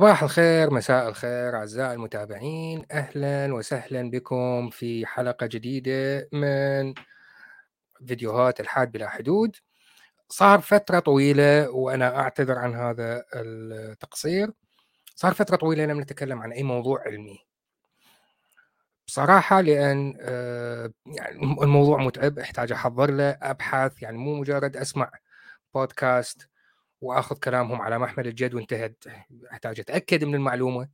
صباح الخير، مساء الخير أعزائي المتابعين، أهلًا وسهلًا بكم في حلقة جديدة من فيديوهات الحاد بلا حدود. صار فترة طويلة وأنا أعتذر عن هذا التقصير، صار فترة طويلة لم نتكلم عن أي موضوع علمي. بصراحة لأن آآ يعني الموضوع متعب، أحتاج أحضّر له، أبحث، يعني مو مجرد أسمع بودكاست وآخذ كلامهم على محمل الجد وانتهت. أحتاج أتأكد من المعلومة.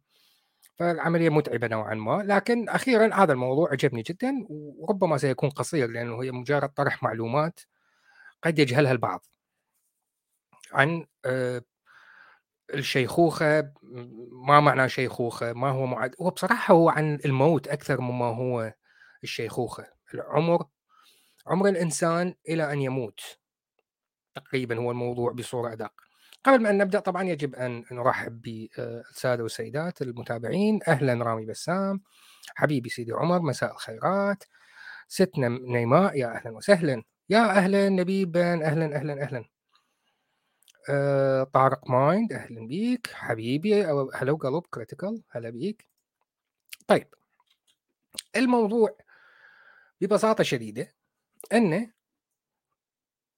فالعملية متعبة نوعا ما. لكن أخيرا هذا الموضوع عجبني جدا وربما سيكون قصير لأنه هي مجرد طرح معلومات قد يجهلها البعض. عن الشيخوخة ما معنى شيخوخة؟ ما هو معد هو بصراحة هو عن الموت أكثر مما هو الشيخوخة. العمر عمر الإنسان إلى أن يموت. تقريبا هو الموضوع بصورة أدق. قبل ما ان نبدأ طبعا يجب أن نرحب بالسادة والسيدات المتابعين. أهلا رامي بسام. حبيبي سيدي عمر مساء الخيرات. ستنا نيماء يا أهلا وسهلا. يا أهلا نبيبا. أهلا أهلا أهلا. أه طارق مايند. أهلا بيك. حبيبي. هلو قلب. كريتيكال هلا بيك. طيب. الموضوع ببساطة شديدة إنه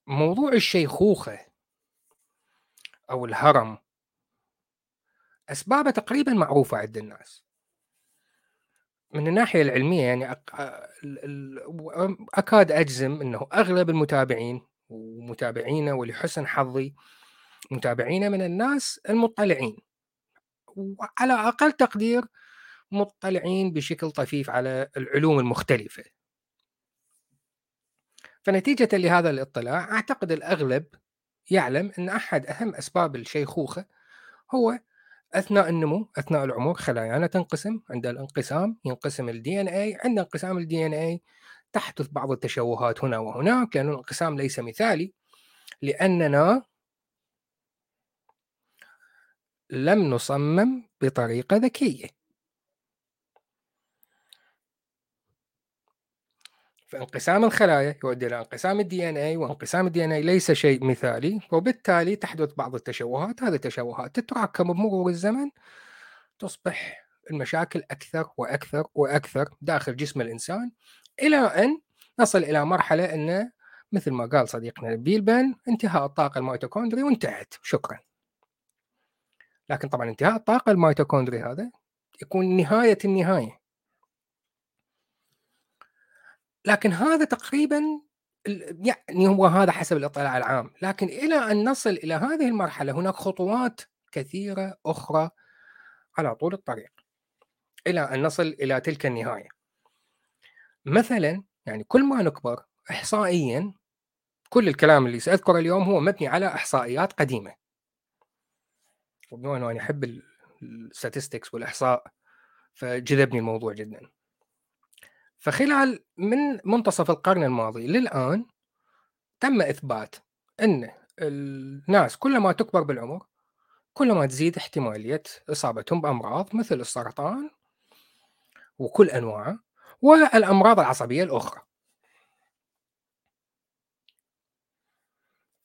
موضوع الشيخوخة أو الهرم أسبابه تقريبا معروفة عند الناس. من الناحية العلمية يعني أكاد أجزم أنه أغلب المتابعين ومتابعينا ولحسن حظي متابعينا من الناس المطلعين. وعلى أقل تقدير مطلعين بشكل طفيف على العلوم المختلفة. فنتيجة لهذا الاطلاع أعتقد الأغلب يعلم أن أحد أهم أسباب الشيخوخة هو أثناء النمو أثناء العمر خلايانا تنقسم عند الانقسام ينقسم ان اي عند انقسام ان اي تحدث بعض التشوهات هنا وهناك لأن الانقسام ليس مثالي لأننا لم نصمم بطريقة ذكية. فانقسام الخلايا يؤدي إلى انقسام ال DNA وانقسام ال DNA ليس شيء مثالي وبالتالي تحدث بعض التشوهات. هذه التشوهات تتراكم بمرور الزمن تصبح المشاكل أكثر وأكثر وأكثر داخل جسم الإنسان إلى أن نصل إلى مرحلة انه مثل ما قال صديقنا بيلبن انتهاء الطاقة الميتوكوندريا وانتهت. شكرا. لكن طبعا انتهاء الطاقة الميتوكوندريا هذا يكون نهاية النهاية. لكن هذا تقريبا يعني هو هذا حسب الاطلاع العام لكن إلى أن نصل إلى هذه المرحلة هناك خطوات كثيرة أخرى على طول الطريق. إلى أن نصل إلى تلك النهاية. مثلا يعني كل ما نكبر احصائيا كل الكلام اللي سأذكره اليوم هو مبني على إحصائيات قديمة. وبما انه أنا احب الستاتستكس والإحصاء؟ فجذبني الموضوع جدا. فخلال من منتصف القرن الماضي للآن تم إثبات أن الناس كلما تكبر بالعمر كلما تزيد احتمالية إصابتهم بأمراض مثل السرطان وكل أنواعه والأمراض العصبية الأخرى.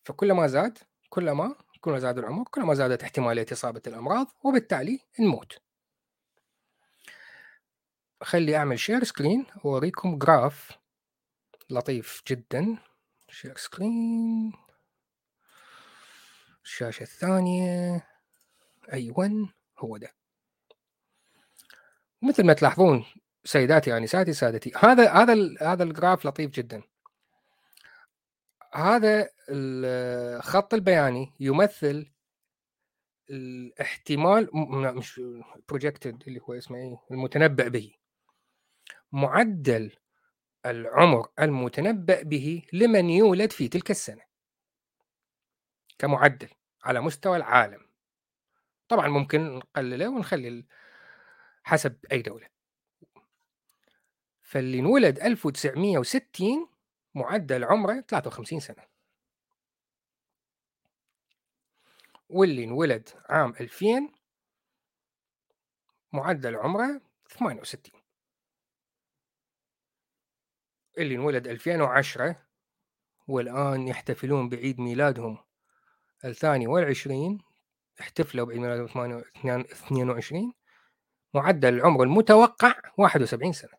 فكلما زاد كلما كلما زاد العمر كلما زادت احتمالية إصابة الأمراض وبالتالي نموت. خلي أعمل share screen وأوريكم graph لطيف جدا. share screen الشاشة الثانية. أيوة هو ده. مثل ما تلاحظون سيداتي آنساتي سادتي. هذا هذا هذا ال graph لطيف جدا. هذا الخط البياني يمثل الاحتمال مش projected اللي هو اسمه إيه؟ المتنبأ به. معدل العمر المتنبأ به لمن يولد في تلك السنة. كمعدل على مستوى العالم. طبعا ممكن نقلله ونخلي حسب أي دولة. فاللي انولد 1960 معدل عمره 53 سنة. واللي انولد عام 2000 معدل عمره 68 اللي انولد 2010 والآن يحتفلون بعيد ميلادهم الثاني والعشرين احتفلوا بعيد ميلاده 22 معدل العمر المتوقع 71 سنة.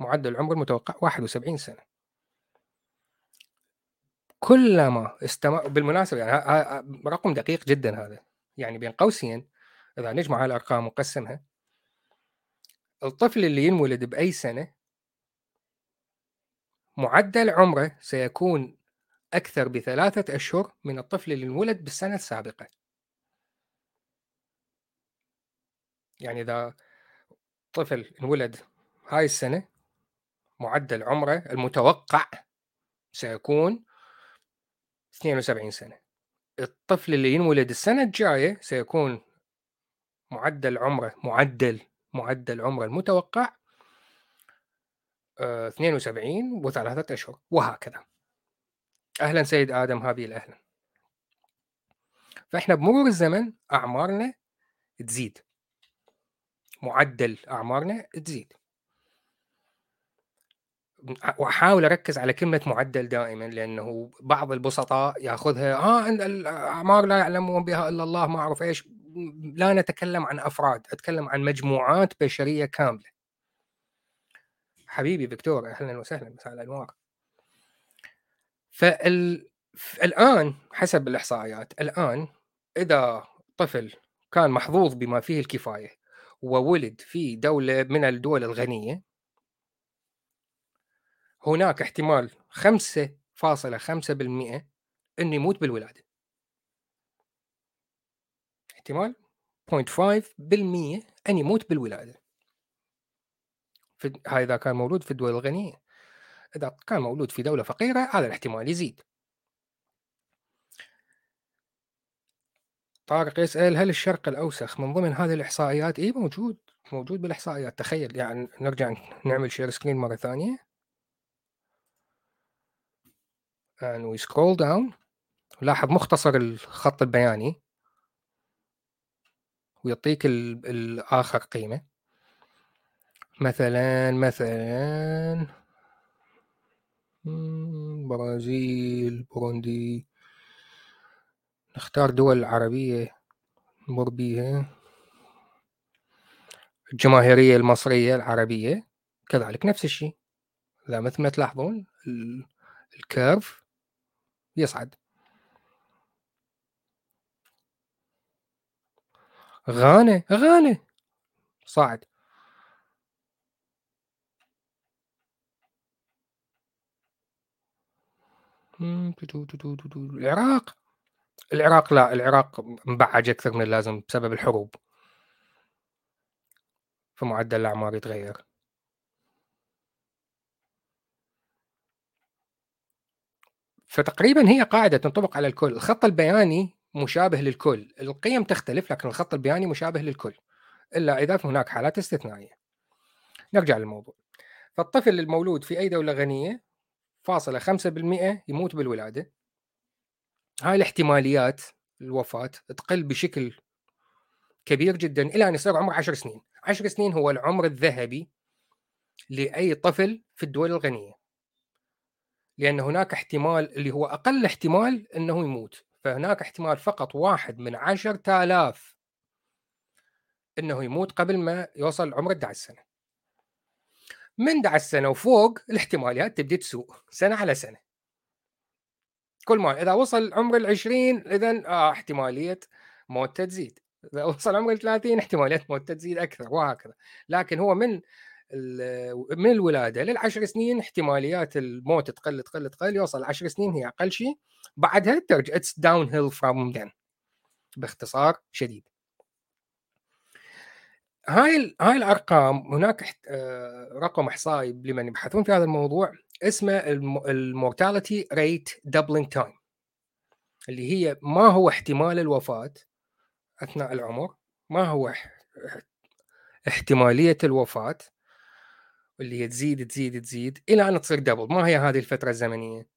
معدل العمر المتوقع 71 سنة. كلما استمر بالمناسبة يعني رقم دقيق جدا هذا. يعني بين قوسين إذا نجمع هالأرقام ونقسمها الطفل اللي ينولد بأي سنة معدل عمره سيكون أكثر بثلاثة أشهر من الطفل اللي انولد بالسنة السابقة. يعني إذا طفل انولد هاي السنة معدل عمره المتوقع سيكون 72 سنة. الطفل اللي ينولد السنة الجاية سيكون معدل عمره معدل معدل عمره المتوقع 72 آه، وثلاثة أشهر وهكذا. أهلا سيد آدم هابيل أهلا فإحنا بمرور الزمن أعمارنا تزيد. معدل أعمارنا تزيد. وأحاول أركز على كلمة معدل دائما لأنه بعض البسطاء يأخذها آه الأعمار لا يعلم بها إلا الله ما أعرف إيش. لا نتكلم عن أفراد أتكلم عن مجموعات بشرية كاملة. حبيبي فيكتور أهلا وسهلا مساء الأنوار. فالان حسب الإحصائيات الآن إذا طفل كان محظوظ بما فيه الكفاية وولد في دولة من الدول الغنية هناك احتمال 5.5% إنه يموت بالولادة. احتمال 0.5% أن يموت بالولادة. في هاي اذا كان مولود في الدول الغنية. إذا كان مولود في دولة فقيرة هذا الاحتمال يزيد. طارق يسأل هل الشرق الأوسط من ضمن هذه الإحصائيات؟ إي موجود موجود بالإحصائيات. تخيل يعني نرجع نعمل share screen مرة ثانية. And we scroll down. لاحظ مختصر الخط البياني. ويعطيك الآخر قيمة. مثلا مثلا برازيل بوروندي. نختار دول عربية نمر بيها. الجماهيرية المصرية العربية كذلك نفس الشيء. لا مثل ما تلاحظون الكيرف يصعد. غانا غانا صعد العراق. العراق لا العراق مبعج أكثر من اللازم بسبب الحروب. فمعدل الأعمار يتغير. فتقريبا هي قاعدة تنطبق على الكل. الخط البياني مشابه للكل. القيم تختلف لكن الخط البياني مشابه للكل إلا إذا هناك حالات استثنائية. نرجع للموضوع. فالطفل المولود في أي دولة غنية فاصلة 5% يموت بالولادة. هاي الاحتماليات الوفاة تقل بشكل كبير جدا إلى أن يصير عمره 10 سنين. 10 سنين هو العمر الذهبي لأي طفل في الدول الغنية. لأن هناك احتمال اللي هو أقل احتمال إنه يموت. فهناك احتمال فقط واحد من عشرة آلاف إنه يموت قبل ما يوصل عمر 11 سنه من 11 سنه وفوق الاحتماليات تبدي تسوء سنة على سنة. كل ما إذا وصل عمر ال 20 اذا آه احتمالية موتة تزيد. إذا وصل عمر ال 30 احتمالية موتة تزيد أكثر وهكذا. لكن هو من من الولادة للعشر سنين احتماليات الموت تقل تقل تقل يوصل 10 سنين هي أقل شيء. بعدها ترجع it's downhill from then باختصار شديد. هاي هاي الأرقام هناك آه، رقم إحصائي لمن يبحثون في هذا الموضوع اسمه ال mortality rate doubling time اللي هي ما هو احتمال الوفاة أثناء العمر ما هو احتمالية الوفاة اللي هي تزيد تزيد تزيد إلى أن تصير double ما هي هذه الفترة الزمنية؟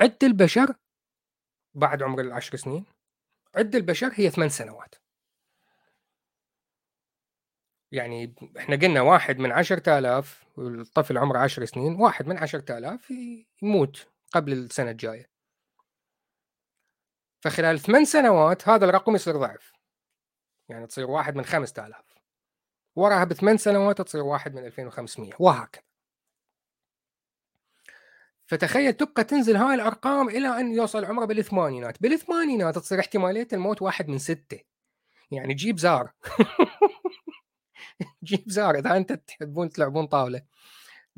عند البشر بعد عمر العشر سنين عد البشر هي ثمان سنوات. يعني إحنا قلنا واحد من عشرة آلاف الطفل عمره عشر سنين واحد من عشرة آلاف يموت قبل السنة الجاية. فخلال ثمان سنوات هذا الرقم يصير ضعف. يعني تصير واحد من 5000 وراها بثمان سنوات تصير واحد من 2500 وهكذا. فتخيل تبقى تنزل هاي الأرقام إلى أن يوصل عمره بالثمانينات. بالثمانينات تصير احتمالية الموت واحد من ستة. يعني جيب زار. جيب زار إذا أنت تحبون تلعبون طاولة.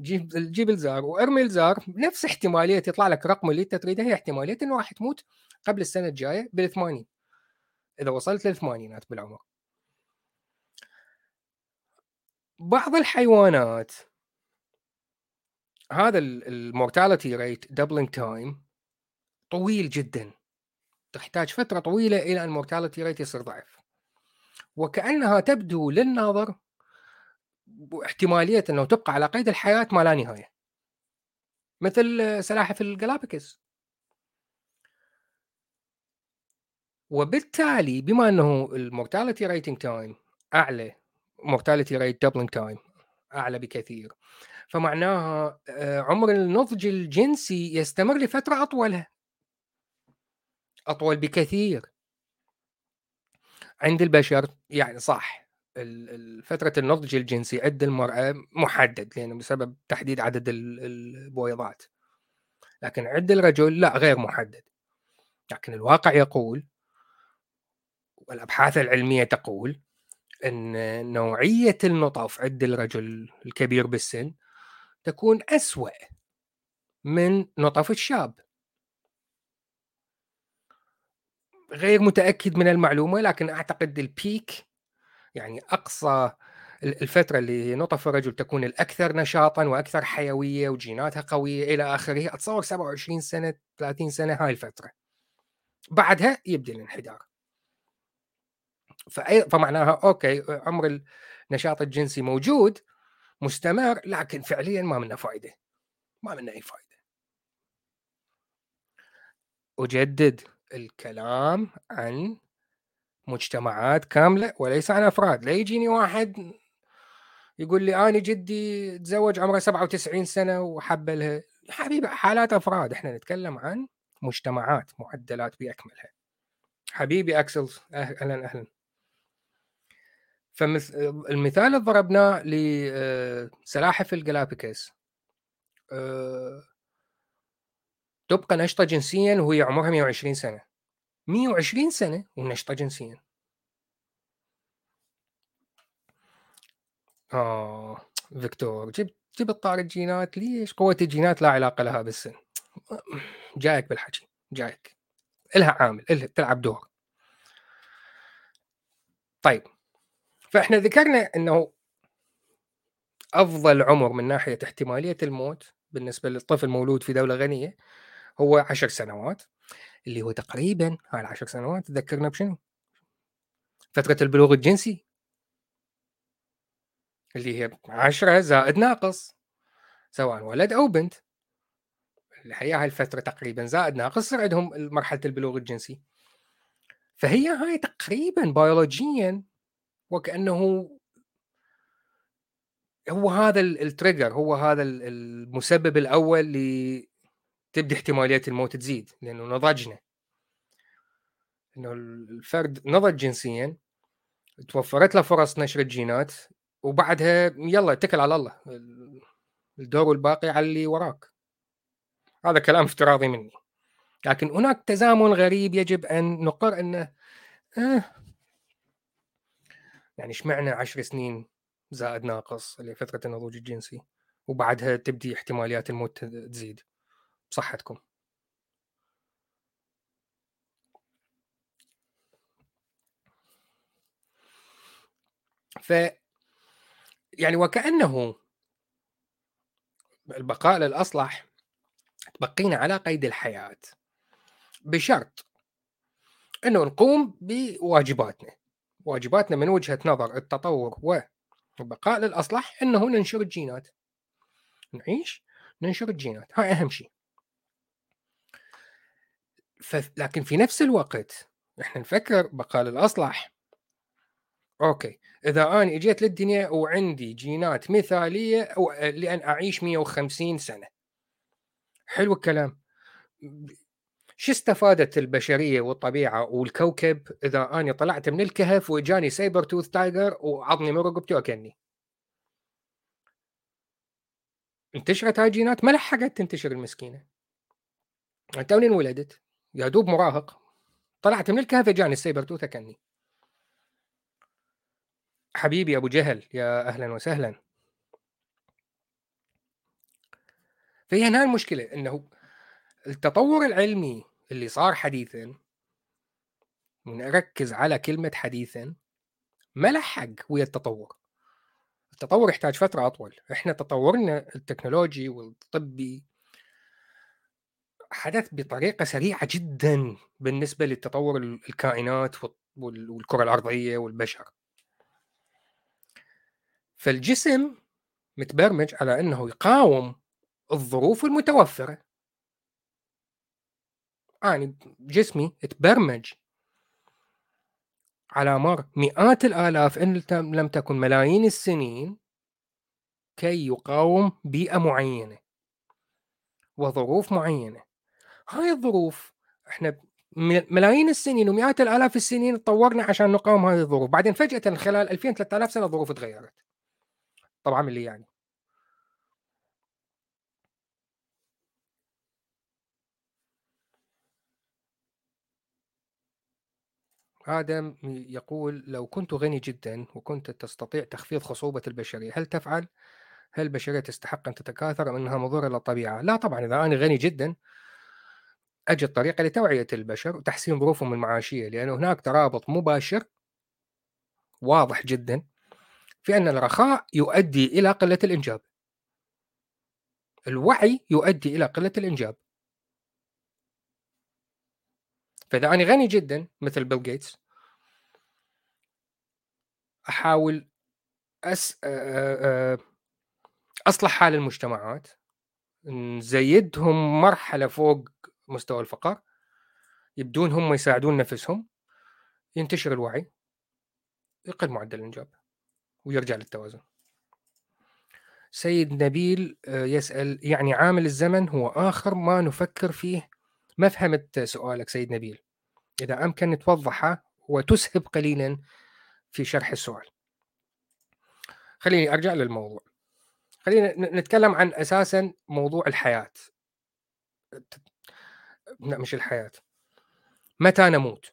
جيب جيب الزار وارمي الزار نفس احتمالية يطلع لك رقم اللي أنت تريده هي احتمالية إنه راح تموت قبل السنة الجاية بال80 إذا وصلت للثمانينات بالعمر. بعض الحيوانات. هذا ال mortality rate doubling time طويل جدا. تحتاج فترة طويلة إلى أن ال mortality rate يصير ضعف وكأنها تبدو للناظر احتماليه أنه تبقى على قيد الحياة ما لا نهاية. مثل سلاحف الجالاباجوس. وبالتالي بما أنه ال mortality rate doubling time أعلى mortality rate doubling time أعلى بكثير. فمعناها آه، عمر النضج الجنسي يستمر لفترة اطول أطول بكثير. عند البشر يعني صح فترة النضج الجنسي عند المرأة محدد لأنه بسبب تحديد عدد البويضات. لكن عند الرجل لا غير محدد. لكن الواقع يقول والأبحاث العلمية تقول أن نوعية النطف عند الرجل الكبير بالسن تكون أسوأ من نطف الشاب. غير متأكد من المعلومة لكن أعتقد البيك يعني أقصى الفترة اللي نطف الرجل تكون الأكثر نشاطا وأكثر حيوية وجيناتها قوية إلى آخره. أتصور 27 سنة 30 سنة هاي الفترة. بعدها يبدأ الانحدار. فأي فمعناها أوكي عمر النشاط الجنسي موجود مستمر لكن فعليا ما منه فائدة ما منه أي فائدة أجدد الكلام عن مجتمعات كاملة وليس عن أفراد. لا يجيني واحد يقول لي أنا جدي تزوج عمره 97 سنة وحب لها حبيبي حالات أفراد. إحنا نتكلم عن مجتمعات معدلات بأكملها. حبيبي أكسل أهلا أهلا. فالمثال اللي ضربناه لسلاحف الجلابيكس آه، تبقى نشطة جنسيا وهي عمرها 120 سنة. 120 سنة ونشطة جنسيا. آه فيكتور جبت جبت طاري الجينات ليش؟ قوة الجينات لا علاقة لها بالسن. جايك بالحكي جايك. إلها عامل إلها تلعب دور. طيب. فإحنا ذكرنا أنه أفضل عمر من ناحية احتمالية الموت بالنسبة للطفل مولود في دولة غنية هو عشر سنوات اللي هو تقريبا هاي العشر سنوات تذكرنا بشنو؟ فترة البلوغ الجنسي. اللي هي عشرة زائد ناقص سواء ولد أو بنت. هاي الفترة تقريبا زائد ناقص عندهم مرحلة البلوغ الجنسي. فهي هاي تقريبا بيولوجيا وكأنه هو هذا ال trigger هو هذا المسبب الأول تبدي احتماليات الموت تزيد لأنه نضجنا. إنه الفرد نضج جنسيا توفرت له فرص نشر الجينات وبعدها يلا اتكل على الله الدور الباقي على اللي وراك. هذا كلام افتراضي مني. لكن هناك تزامن غريب يجب أن نقر إنه آه يعني إيش معنى عشر سنين زائد ناقص اللي فتره النضوج الجنسي؟ وبعدها تبدي احتماليات الموت تزيد بصحتكم. ف يعني وكأنه البقاء للأصلح تبقينا على قيد الحياة بشرط أنه نقوم بواجباتنا. واجباتنا من وجهة نظر التطور والبقاء للأصلح أنه ننشر الجينات. نعيش ننشر الجينات. هاي أهم شيء ف... لكن في نفس الوقت إحنا نفكر بقاء الأصلح okay. إذا أنا إجيت للدنيا وعندي جينات مثالية لأن أعيش 150 سنة. حلو الكلام. شو استفادت البشرية والطبيعة والكوكب إذا أنا طلعت من الكهف وإجاني saber tooth tiger وعضني من رقبتي وأكلني؟ انتشرت هاي الجينات؟ ما لحقت تنتشر المسكينة. توني انولدت يا دوب مراهق. طلعت من الكهف اجاني السايبر توث أكلني حبيبي أبو جهل يا أهلا وسهلا. فهي هنا المشكلة أنه التطور العلمي اللي صار حديثا ونركز على كلمة حديثا ما لحق ويا التطور. التطور يحتاج فترة أطول. إحنا تطورنا التكنولوجي والطبي حدث بطريقة سريعة جدا بالنسبة لتطور الكائنات والكرة الأرضية والبشر. فالجسم متبرمج على أنه يقاوم الظروف المتوفرة. يعني جسمي تبرمج على مر مئات الآلاف إن لم تكن ملايين السنين كي يقاوم بيئة معينة وظروف معينة. هاي الظروف إحنا ملايين السنين ومئات الآلاف السنين تطورنا عشان نقاوم هذه الظروف. بعدين فجأة خلال 2000 3000 سنة الظروف تغيرت. طبعا اللي يعني آدم يقول لو كنت غني جدا وكنت تستطيع تخفيض خصوبة البشرية هل تفعل؟ هل البشرية تستحق أن تتكاثر أم أنها مضرة للطبيعة؟ لا طبعا إذا أنا غني جدا أجد طريقة لتوعية البشر وتحسين ظروفهم المعاشية لأن هناك ترابط مباشر واضح جدا في أن الرخاء يؤدي إلى قلة الإنجاب الوعي يؤدي إلى قلة الإنجاب فإذا أنا غني جدا مثل بيل جيتس أحاول أس... أصلح حال المجتمعات نزيدهم مرحلة فوق مستوى الفقر يبدون هم يساعدون نفسهم ينتشر الوعي يقل معدل الإنجاب ويرجع للتوازن. سيد نبيل يسأل يعني عامل الزمن هو آخر ما نفكر فيه ما فهمت سؤالك سيد نبيل؟ إذا أمكن توضحه وتسهب قليلا في شرح السؤال. خليني أرجع للموضوع. خلينا نتكلم عن أساسا موضوع الحياة. لا مش الحياة. متى نموت؟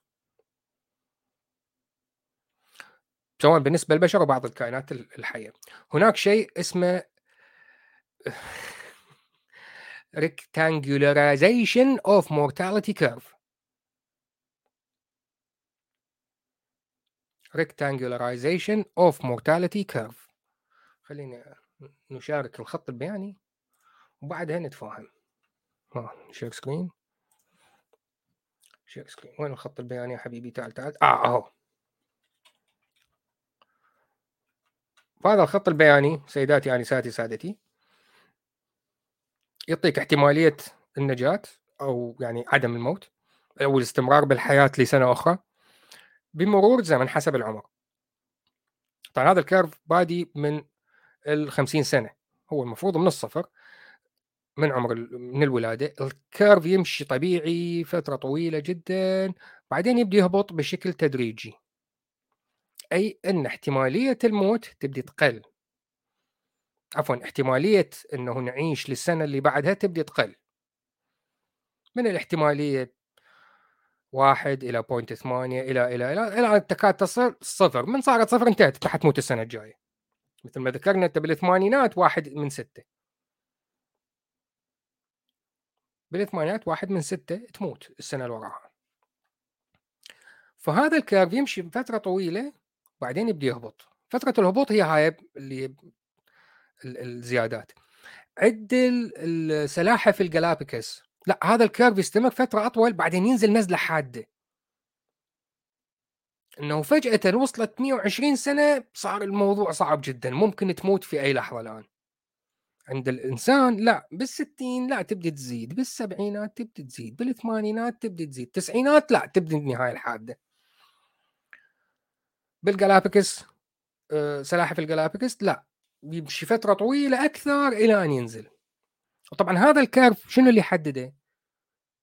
سواء بالنسبة للبشر وبعض الكائنات الحية. هناك شيء اسمه rectangularization of mortality curve. Rectangularization of mortality curve. خلينا نشارك الخط البياني وبعدها نتفاهم. share screen share screen وين الخط البياني يا حبيبي؟ تعال تعال. آه أهو. هذا الخط البياني سيداتي آنساتي سادتي. يعطيك احتمالية النجاة أو يعني عدم الموت أو الاستمرار بالحياة لسنة أخرى بمرور الزمن حسب العمر. طبعا هذا ال curve بادي من ال 50 سنة هو المفروض من الصفر من عمر من الولادة. ال curve يمشي طبيعي فترة طويلة جدا بعدين يبدأ يهبط بشكل تدريجي. أي أن احتمالية الموت تبدي تقل. عفوا احتمالية إنه نعيش للسنة اللي بعدها تبدي تقل. من الاحتمالية واحد إلى بوينت ثمانية إلى إلى إلى إلى تكاد تصل صفر. من صارت صفر انتهت انت حتموت السنة الجاية. مثل ما ذكرنا أنت بالثمانينات واحد من ستة. بالثمانينات واحد من ستة تموت السنة اللي وراها. فهذا ال curve يمشي فترة طويلة بعدين يبدأ يهبط. فترة الهبوط هي هاي اللي الزيادات. عند السلاحف الجلاباغوس لا هذا ال curve يستمر فترة أطول بعدين ينزل نزلة حادة. إنه فجأة وصلت 120 سنة صار الموضوع صعب جدا ممكن تموت في أي لحظة الآن. عند الإنسان لا بالستين لا تبدي تزيد بالسبعينات تبدي تزيد بالثمانينات تبدي تزيد التسعينات لا تبدي النهاية الحادة. بالجلاباغوس آه، سلاحف الجلاباغوس لا. يمشي فترة طويلة أكثر إلى أن ينزل. وطبعا هذا ال curve شنو اللي يحدده؟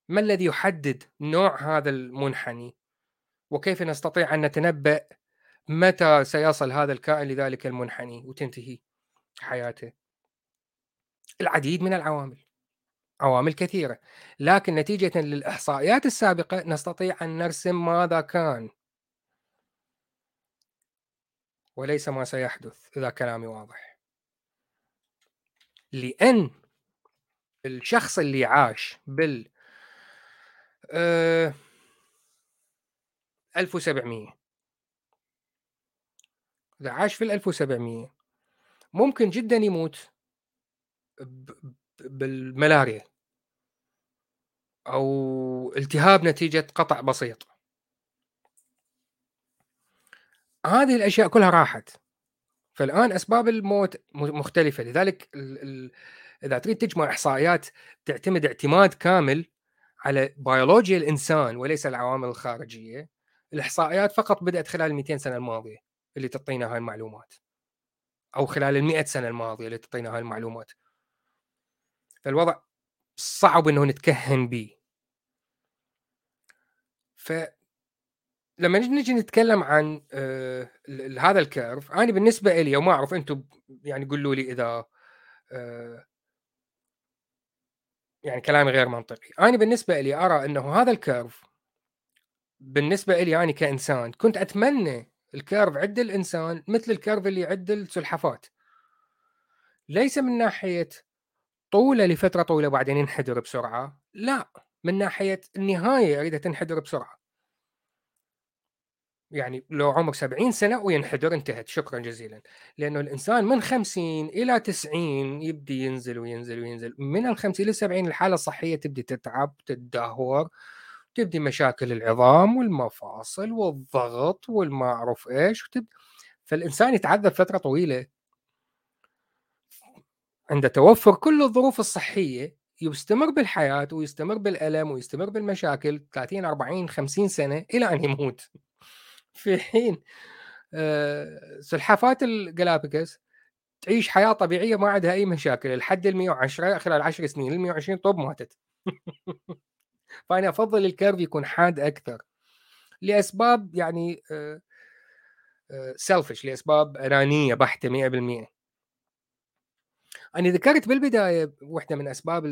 ما الذي يحدد نوع هذا المنحني؟ وكيف نستطيع أن نتنبأ متى سيصل هذا الكائن لذلك المنحني وتنتهي حياته؟ العديد من العوامل. عوامل كثيرة. لكن نتيجة للإحصائيات السابقة نستطيع أن نرسم ماذا كان. وليس ما سيحدث إذا كلامي واضح. لأن الشخص اللي عاش بال أه 1700 إذا عاش في ال 1700 ممكن جدا يموت بالملاريا أو التهاب نتيجة قطع بسيط. هذه الأشياء كلها راحت. فالآن أسباب الموت مختلفة. لذلك ال ال إذا تريد تجمع إحصائيات تعتمد اعتماد كامل على بيولوجيا الإنسان وليس العوامل الخارجية. الإحصائيات فقط بدأت خلال ال 200 سنة الماضية اللي تعطينا هاي المعلومات. أو خلال ال 100 سنة الماضية اللي تعطينا هاي المعلومات. فالوضع صعب إنه نتكهن به ف لما نجي نتكلم عن آه هذا ال curve أنا بالنسبة لي وما أعرف أنتم يعني قولوا لي إذا آه يعني كلامي غير منطقي. أنا بالنسبة لي أرى أنه هذا ال curve بالنسبة لي أنا كإنسان كنت أتمنى ال curve عند الإنسان مثل ال curve اللي عند السلحفات ليس من ناحية طوله لفترة طويلة وبعدين ينحدر بسرعة لا من ناحية النهاية اريدها تنحدر بسرعة. يعني لو عمر 70 سنة وينحدر انتهت. شكرا جزيلا. لأنه الإنسان من 50 إلى 90 يبدي ينزل وينزل وينزل. من ال 50 إلى 70 الحالة الصحية تبدي تتعب تدهور تبدي مشاكل العظام والمفاصل والضغط والما اعرف إيش وتبدي فالإنسان يتعذب فترة طويلة. عند توفر كل الظروف الصحية يستمر بالحياة ويستمر بالألم ويستمر بالمشاكل 30 40 50 سنة إلى أن يموت. في حين آه، سلحفات الجلاباغوس تعيش حياة طبيعية ما عندها أي مشاكل لحد ال 110 خلال 10 سنين ال 120 طب ماتت. فأنا أفضل ال curve يكون حاد أكثر لأسباب يعني selfish آه، آه، لأسباب أنانية بحتة 100% أنا ذكرت بالبداية واحدة من أسباب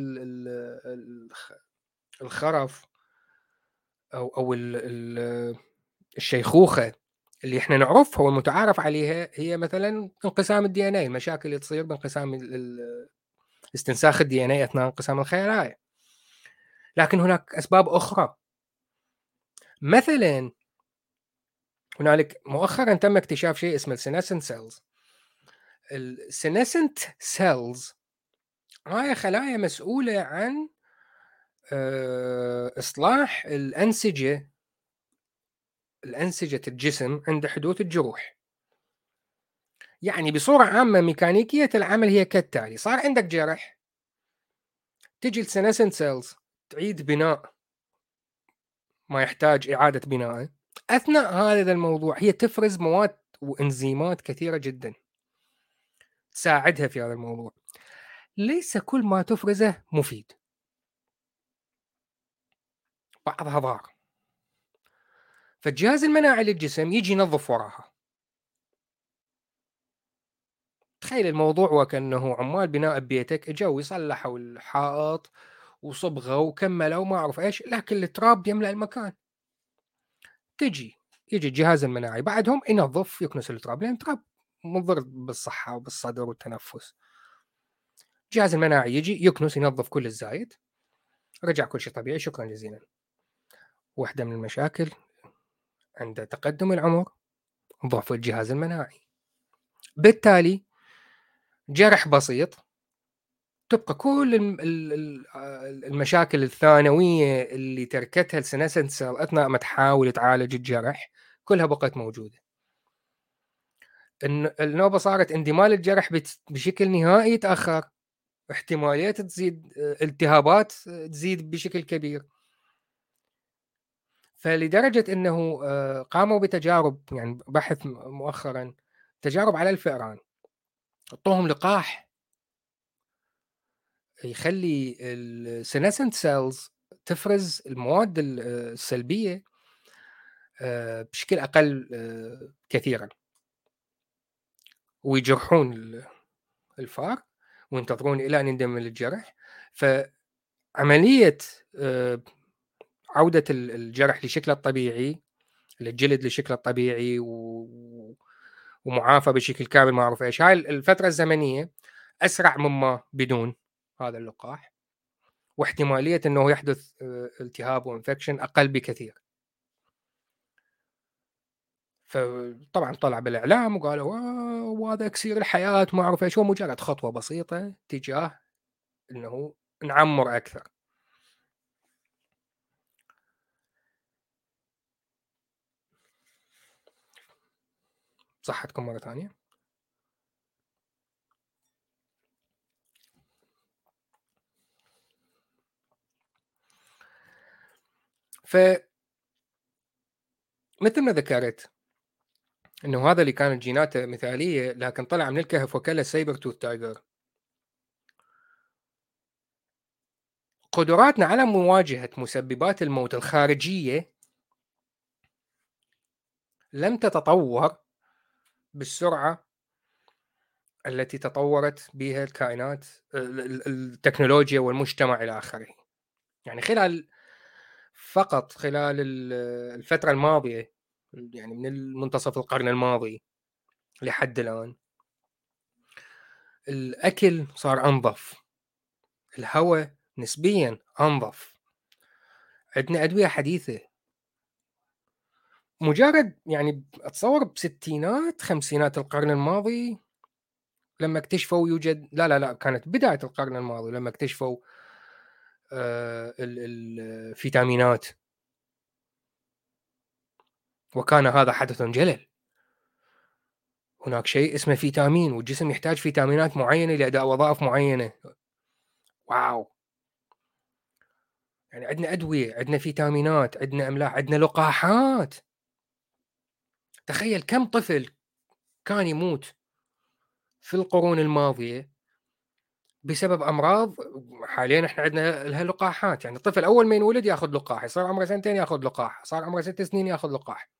الخرف أو أو الشيخوخة اللي إحنا نعرفها والمتعارف عليها هي مثلا انقسام ال DNA المشاكل اللي تصير بانقسام استنساخ ال DNA أثناء انقسام الخلايا لكن هناك أسباب أخرى. مثلا هنالك مؤخرا تم اكتشاف شيء اسمه ال senescent cells ال senescent cells هاي خلايا مسؤولة عن آه، إصلاح الأنسجة الجسم عند حدوث الجروح. يعني بصورة عامة ميكانيكية العمل هي كالتالي صار عندك جرح تجي ال senescent cells تعيد بناء ما يحتاج إعادة بناء أثناء هذا الموضوع هي تفرز مواد وإنزيمات كثيرة جدا تساعدها في هذا الموضوع. ليس كل ما تفرزه مفيد. بعضها ضار. فالجهاز المناعي للجسم يجي ينظف وراها. تخيل الموضوع وكأنه عمال بناء ببيتك اجوا يصلحوا الحائط وصبغة وكملوا وما أعرف إيش لكن التراب يملأ المكان. تجي يجي الجهاز المناعي بعدهم ينظف يكنس التراب لأن التراب مضر بالصحة وبالصدر والتنفس. الجهاز المناعي يجي يكنس ينظف كل الزايد. رجع كل شيء طبيعي شكرا جزيلا. واحدة من المشاكل عند تقدم العمر ضعف الجهاز المناعي. بالتالي جرح بسيط تبقى كل المشاكل الثانوية اللي تركتها السنسنت سيل أثناء ما تحاول تعالج الجرح كلها بقت موجودة. النوبة صارت اندمال الجرح بشكل نهائي يتأخر احتماليات تزيد التهابات تزيد بشكل كبير. فلدرجة إنه آه، قاموا بتجارب يعني بحث مؤخرا تجارب على الفئران حطوهم لقاح يخلي ال senescent cells تفرز المواد السلبية آه، بشكل آه، كثيرا. ويجرحون الفار وينتظرون إلى أن يندمج الجرح. فعملية آه، عودة الجرح لشكله الطبيعي الجلد لشكله الطبيعي و... ومعافى بشكل كامل ما أعرف إيش. هاي الفترة الزمنية أسرع مما بدون هذا اللقاح واحتمالية إنه يحدث التهاب و infection أقل بكثير. فطبعا طلع بالإعلام وقالوا وهذا اكسير الحياة ما أعرف إيش. هو مجرد خطوة بسيطة تجاه إنه نعمر أكثر. صحتكم مرة ثانية. ف مثل ما ذكرت إنه هذا اللي كانت جيناته مثالية لكن طلع من الكهف وكله saber tooth tiger. قدراتنا على مواجهة مسببات الموت الخارجية لم تتطور بالسرعة التي تطورت بها الكائنات التكنولوجيا والمجتمع إلى آخره. يعني خلال فقط خلال الفترة الماضية يعني من منتصف القرن الماضي لحد الآن الأكل صار أنظف. الهواء نسبيا أنظف. عندنا أدوية حديثة مجرد يعني أتصور بستينات خمسينات القرن الماضي لما اكتشفوا يوجد لا لا لا كانت بداية القرن الماضي لما اكتشفوا آه الفيتامينات. وكان هذا حدث جلل. هناك شيء اسمه فيتامين والجسم يحتاج فيتامينات معينة لأداء وظائف معينة. واو! يعني عندنا أدوية عندنا فيتامينات عندنا أملاح عندنا لقاحات. تخيل كم طفل كان يموت في القرون الماضية بسبب أمراض حاليا إحنا عندنا لها لقاحات. يعني الطفل أول ما ينولد يأخذ لقاح يصير عمره سنتين يأخذ لقاح صار عمره ست سنين يأخذ لقاح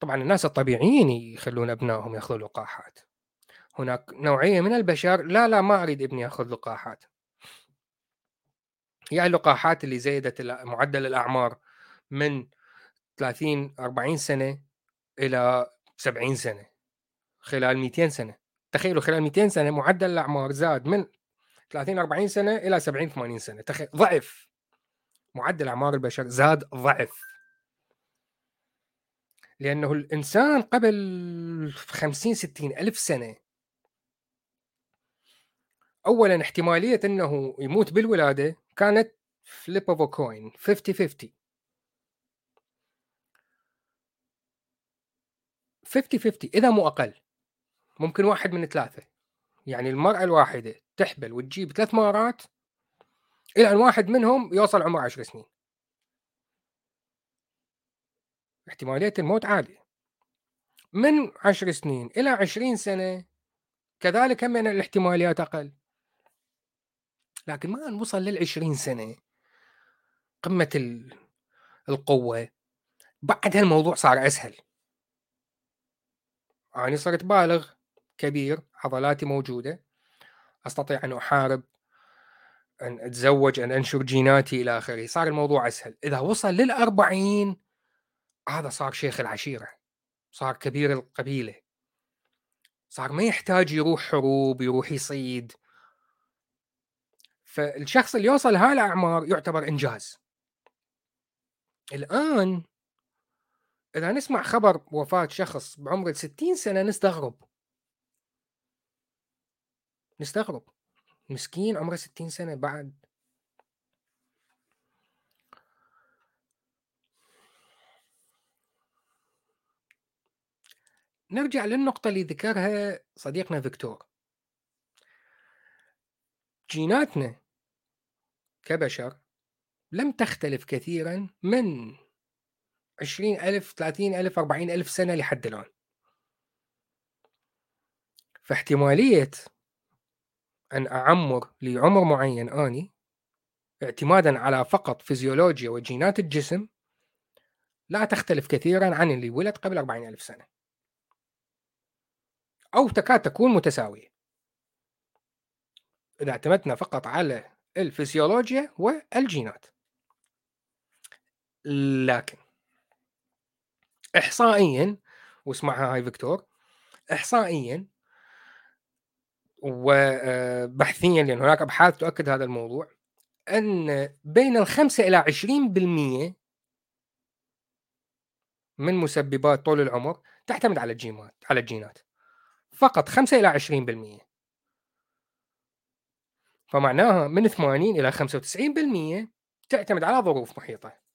طبعا الناس الطبيعيين يخلون أبنائهم ياخذون لقاحات. هناك نوعية من البشر لا لا ما أريد إبني يأخذ لقاحات. يعني اللقاحات اللي زيدت معدل الأعمار من 30 40 سنة إلى 70 سنة خلال 200 سنة. تخيلوا خلال 200 سنة معدل الأعمار زاد من 30 40 سنة إلى 70 80 سنة. تخيل ضعف. معدل اعمار البشر زاد ضعف. لأنه الإنسان قبل 50 60 ألف سنة اولا احتمالية إنه يموت بالولادة كانت flip of coin 50 50 50 50 إذا مو أقل. ممكن واحد من ثلاثة. يعني المرأة الواحدة تحبل وتجيب ثلاث مرات إلى أن واحد منهم يوصل عمره 10 سنين. احتمالية الموت عالية. من 10 سنين إلى 20 سنة كذلك من الاحتماليات أقل. لكن ما نوصل لل 20 سنة. قمة القوة. بعد هالموضوع صار أسهل. أنا صرت بالغ كبير عضلاتي موجودة. أستطيع أن أحارب أن أتزوج أن أنشر جيناتي إلى آخره. صار الموضوع أسهل. إذا وصل للأربعين هذا صار شيخ العشيرة. صار كبير القبيلة. صار ما يحتاج يروح حروب يروح يصيد. فالشخص اللي يوصل هاي الأعمار يعتبر إنجاز. الآن إذا نسمع خبر وفاة شخص بعمر 60 سنة نستغرب. نستغرب. مسكين عمره 60 سنة بعد. نرجع للنقطة اللي ذكرها صديقنا فيكتور. جيناتنا كبشر لم تختلف كثيرا من عشرين ألف ثلاثين ألف أربعين ألف سنة لحد الآن. فاحتمالية أن أعمر لعمر معين أني اعتمادا على فقط فيزيولوجيا وجينات الجسم لا تختلف كثيرا عن اللي ولد قبل 40 ألف سنة. أو تكاد تكون متساوية. إذا اعتمدنا فقط على الفسيولوجيا والجينات. لكن إحصائيا واسمعها هاي فيكتور إحصائيا وبحثيا لأن هناك أبحاث تؤكد هذا الموضوع أن بين الخمسة عشرين بالمية من مسببات طول العمر تعتمد على الجينات على الجينات. فقط 5 إلى 20% فمعناها من 80 إلى 95% تعتمد على ظروف محيطة.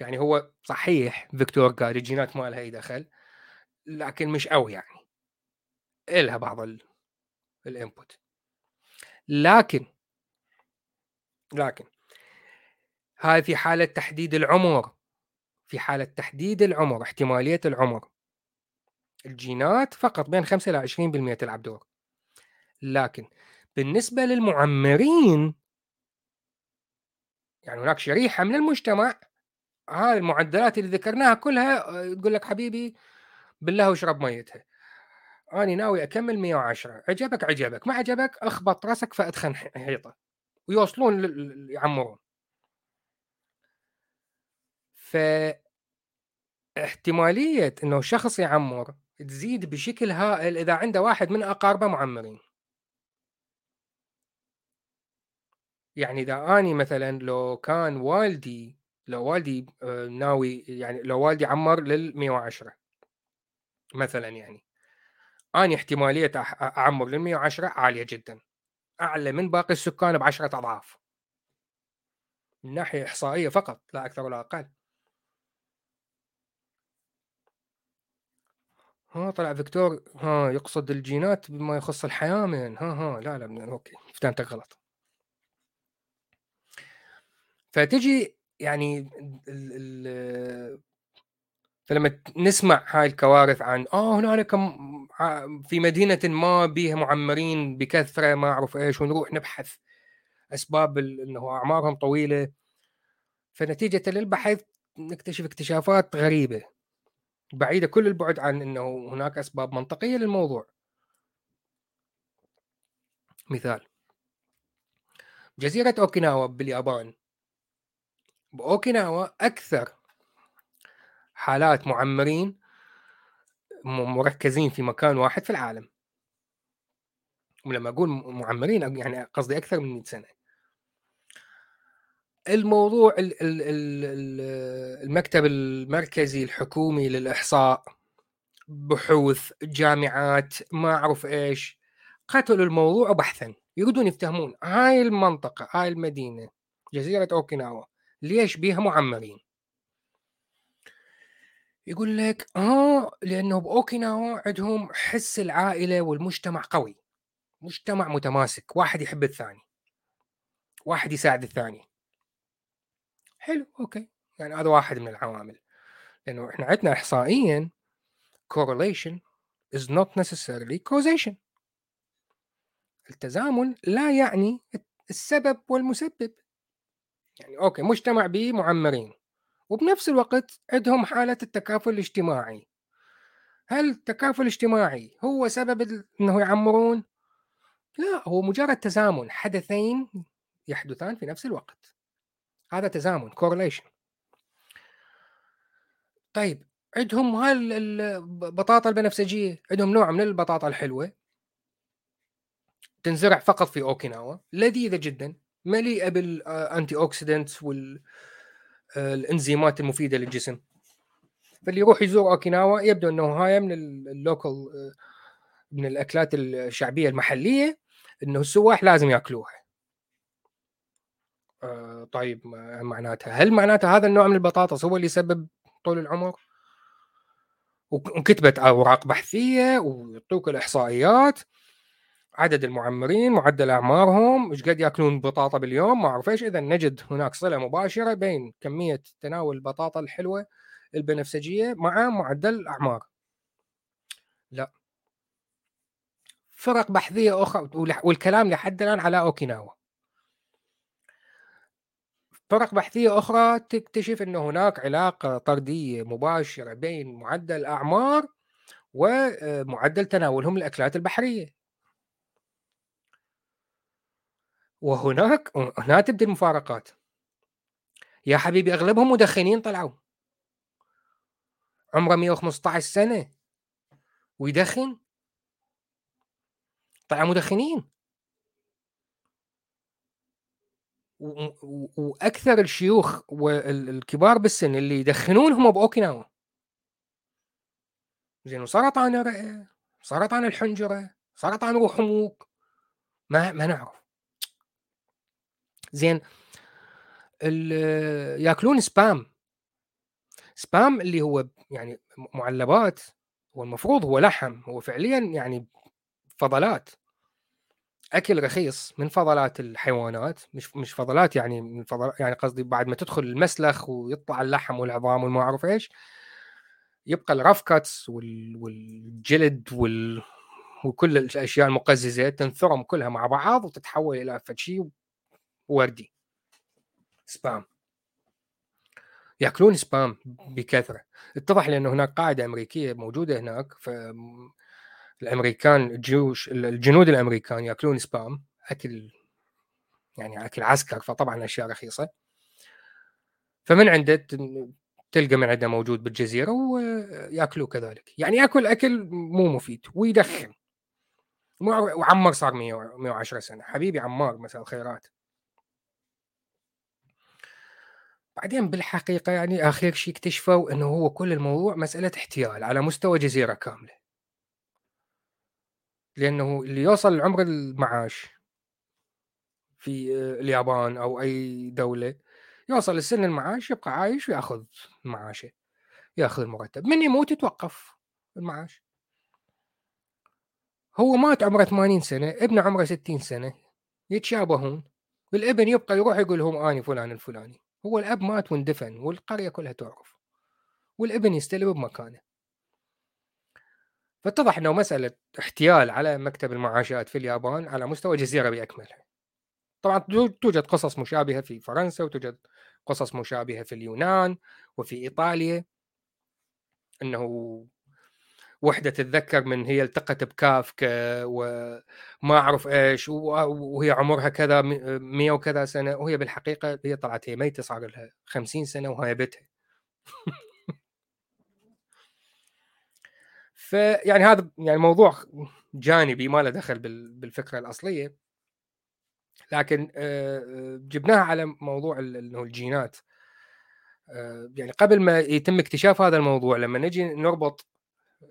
يعني هو صحيح فيكتور قال الجينات ما لها اي دخل لكن مش قوي يعني. إلها بعض ال input. لكن لكن هاي في حالة تحديد العمر في حالة تحديد العمر احتمالية العمر. الجينات فقط بين 5 إلى 20% تلعب دور. لكن بالنسبة للمعمرين يعني هناك شريحة من المجتمع هاي المعدلات اللي ذكرناها كلها آه، تقول لك حبيبي بالله واشرب ميتها. أنا ناوي أكمل 110 عجبك عجبك. ما عجبك أخبط راسك فأدخن حيطة. ويوصلون يعمرون. ف احتمالية إنه شخص يعمر تزيد بشكل هائل إذا عنده واحد من أقاربه معمرين. يعني إذا أني مثلا لو كان والدي لو والدي آه، ناوي يعني لو والدي عمر لل 110 مثلا يعني. أني احتمالية أعمر لل 110 عالية جدا. أعلى من باقي السكان بعشرة أضعاف. من ناحية إحصائية فقط لا أكثر ولا أقل. ها طلع فيكتور ها يقصد الجينات بما يخص الحياة من ها ها لا لا okay فهمتك غلط. فتجي يعني ال ال فلما نسمع هاي الكوارث عن آه هنالك في مدينة ما بها معمرين بكثرة ما أعرف إيش ونروح نبحث أسباب إنه أعمارهم طويلة. فنتيجة للبحث نكتشف اكتشافات غريبة. بعيدة كل البعد عن إنه هناك أسباب منطقية للموضوع. مثال. جزيرة أوكيناوا باليابان. بأوكيناوا أكثر حالات معمرين مركزين في مكان واحد في العالم. ولما أقول معمرين يعني قصدي أكثر من 100 سنة. الموضوع المكتب المركزي الحكومي للإحصاء بحوث جامعات ما أعرف إيش قتلوا الموضوع بحثا. يريدون يفتهمون. هاي المنطقة هاي المدينة جزيرة أوكيناوا ليش بيها معمرين؟ يقول لك آه لأنه بأوكيناوا عندهم حس العائلة والمجتمع قوي مجتمع متماسك واحد يحب الثاني واحد يساعد الثاني. حلو أوكي يعني هذا واحد من العوامل. لأنه إحنا عندنا احصائيا correlation is not necessarily causation. التزامن لا يعني السبب والمسبب. يعني أوكي مجتمع به معمرين وبنفس الوقت عندهم حالة التكافل الاجتماعي. هل التكافل الاجتماعي هو سبب إنه يعمرون؟ لا هو مجرد تزامن حدثين يحدثان في نفس الوقت. هذا تزامن correlation. طيب عندهم هل البطاطا البنفسجية؟ عندهم نوع من البطاطا الحلوة. تنزرع فقط في أوكيناوا لذيذة جدا. مليئة بال antioxidants وال الإنزيمات المفيدة للجسم. فاللي يروح يزور أوكيناوا يبدو إنه هاي من ال local من الأكلات الشعبية المحلية إنه السواح لازم يأكلوها. آه طيب معناتها؟ هل معناتها هذا النوع من البطاطس هو اللي يسبب طول العمر؟ وكتبت أوراق بحثية ويعطوك الإحصائيات. عدد المعمرين معدل أعمارهم إيش قد يأكلون بطاطا باليوم؟ ما أعرف إيش. اذا نجد هناك صلة مباشرة بين كمية تناول البطاطا الحلوة البنفسجية مع معدل الاعمار لا. فرق بحثية أخرى والكلام لحد الآن على أوكيناوا. طرق بحثية أخرى تكتشف أن هناك علاقة طردية مباشرة بين معدل الأعمار ومعدل تناولهم الأكلات البحرية. وهناك هنا تبدأ المفارقات. يا حبيبي أغلبهم مدخنين طلعوا. عمره 115 سنة. ويدخن؟ طلع مدخنين. وأكثر الشيوخ والكبار بالسن اللي يدخنون هم باوكيناوا زين وسرطان الرئه سرطان الحنجرة سرطان روح ما ما نعرف. زين. ياكلون سبام. سبام اللي هو يعني معلبات هو المفروض هو لحم هو فعليا يعني فضلات. أكل رخيص من فضلات الحيوانات مش مش فضلات يعني من فضل يعني قصدي بعد ما تدخل المسلخ ويطلع اللحم والعظام وما أعرف إيش يبقى الرف كاتس والجلد وال وكل الأشياء المقززة تنثرم كلها مع بعض وتتحول إلى شيء وردي. سبام. ياكلون سبام بكثرة. اتضح لأنه هناك قاعدة أمريكية موجودة هناك ف الأمريكان الجيوش الجنود الأمريكان ياكلون سبام أكل يعني أكل عسكر فطبعا أشياء رخيصة. فمن عنده تلقى من عنده موجود بالجزيرة وياكلوا كذلك. يعني يأكل أكل مو مفيد ويدخن. وعمر صار 110 سنة. حبيبي عمار مساء الخيرات. بعدين بالحقيقة يعني آخر شيء اكتشفوا إنه هو كل الموضوع مسألة احتيال على مستوى جزيرة كاملة. لأنه اللي يوصل لعمر المعاش في اليابان أو أي دولة يوصل لسن المعاش يبقى عايش ويأخذ معاشه يأخذ المرتب من يموت يتوقف المعاش. هو مات عمره 80 سنة ابنه عمره 60 سنة يتشابهون. الابن يبقى يروح يقول لهم آني فلان الفلاني. هو الأب مات واندفن والقرية كلها تعرف والابن يستلم بمكانه فاتضح إنه مسألة احتيال على مكتب المعاشات في اليابان على مستوى جزيرة بأكملها. طبعا توجد قصص مشابهة في فرنسا وتوجد قصص مشابهة في اليونان وفي إيطاليا إنه وحدة تتذكر من هي التقت بكافكا وما أعرف إيش وهي عمرها كذا 100 وكذا سنة وهي بالحقيقة هي طلعت هي ميتة صار لها 50 سنة وهي بتها فيعني هذا يعني موضوع جانبي ما له دخل بالفكرة الأصلية. لكن جبناها على موضوع إنه الجينات. يعني قبل ما يتم اكتشاف هذا الموضوع لما نجي نربط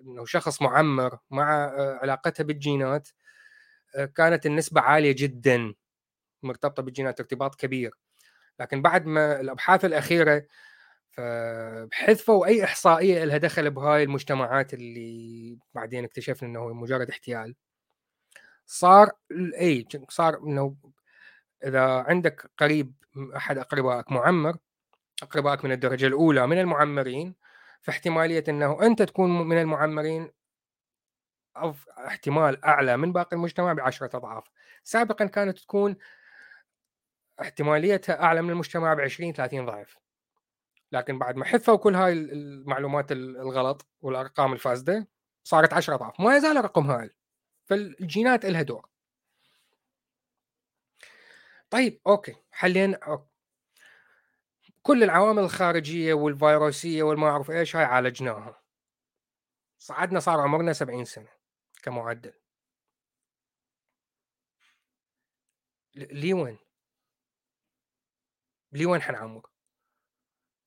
إنه شخص معمر مع علاقتها بالجينات كانت النسبة عالية جدا مرتبطة بالجينات ارتباط كبير. لكن بعد ما الأبحاث الأخيرة فحذفوا أي إحصائية لها دخل بهاي المجتمعات اللي بعدين اكتشفنا إنه مجرد احتيال صار إي صار إنه إذا عندك قريب أحد أقربائك معمر أقربائك من الدرجة الأولى من المعمرين فاحتماليه أنه أنت تكون من المعمرين احتمال أعلى من باقي المجتمع بعشرة أضعاف. سابقا كانت تكون احتماليتها أعلى من المجتمع ب 20 30 ضعف. لكن بعد ما حذفوا كل هاي المعلومات الغلط والأرقام الفاسدة صارت 10 أضعاف. ما يزال رقم هائل فالجينات لها دور. طيب okay. حلينا okay. كل العوامل الخارجية والفيروسية والما أعرف إيش هاي عالجناها صعدنا صار عمرنا 70 سنة كمعدل لي وين؟ لي وين حنعمر؟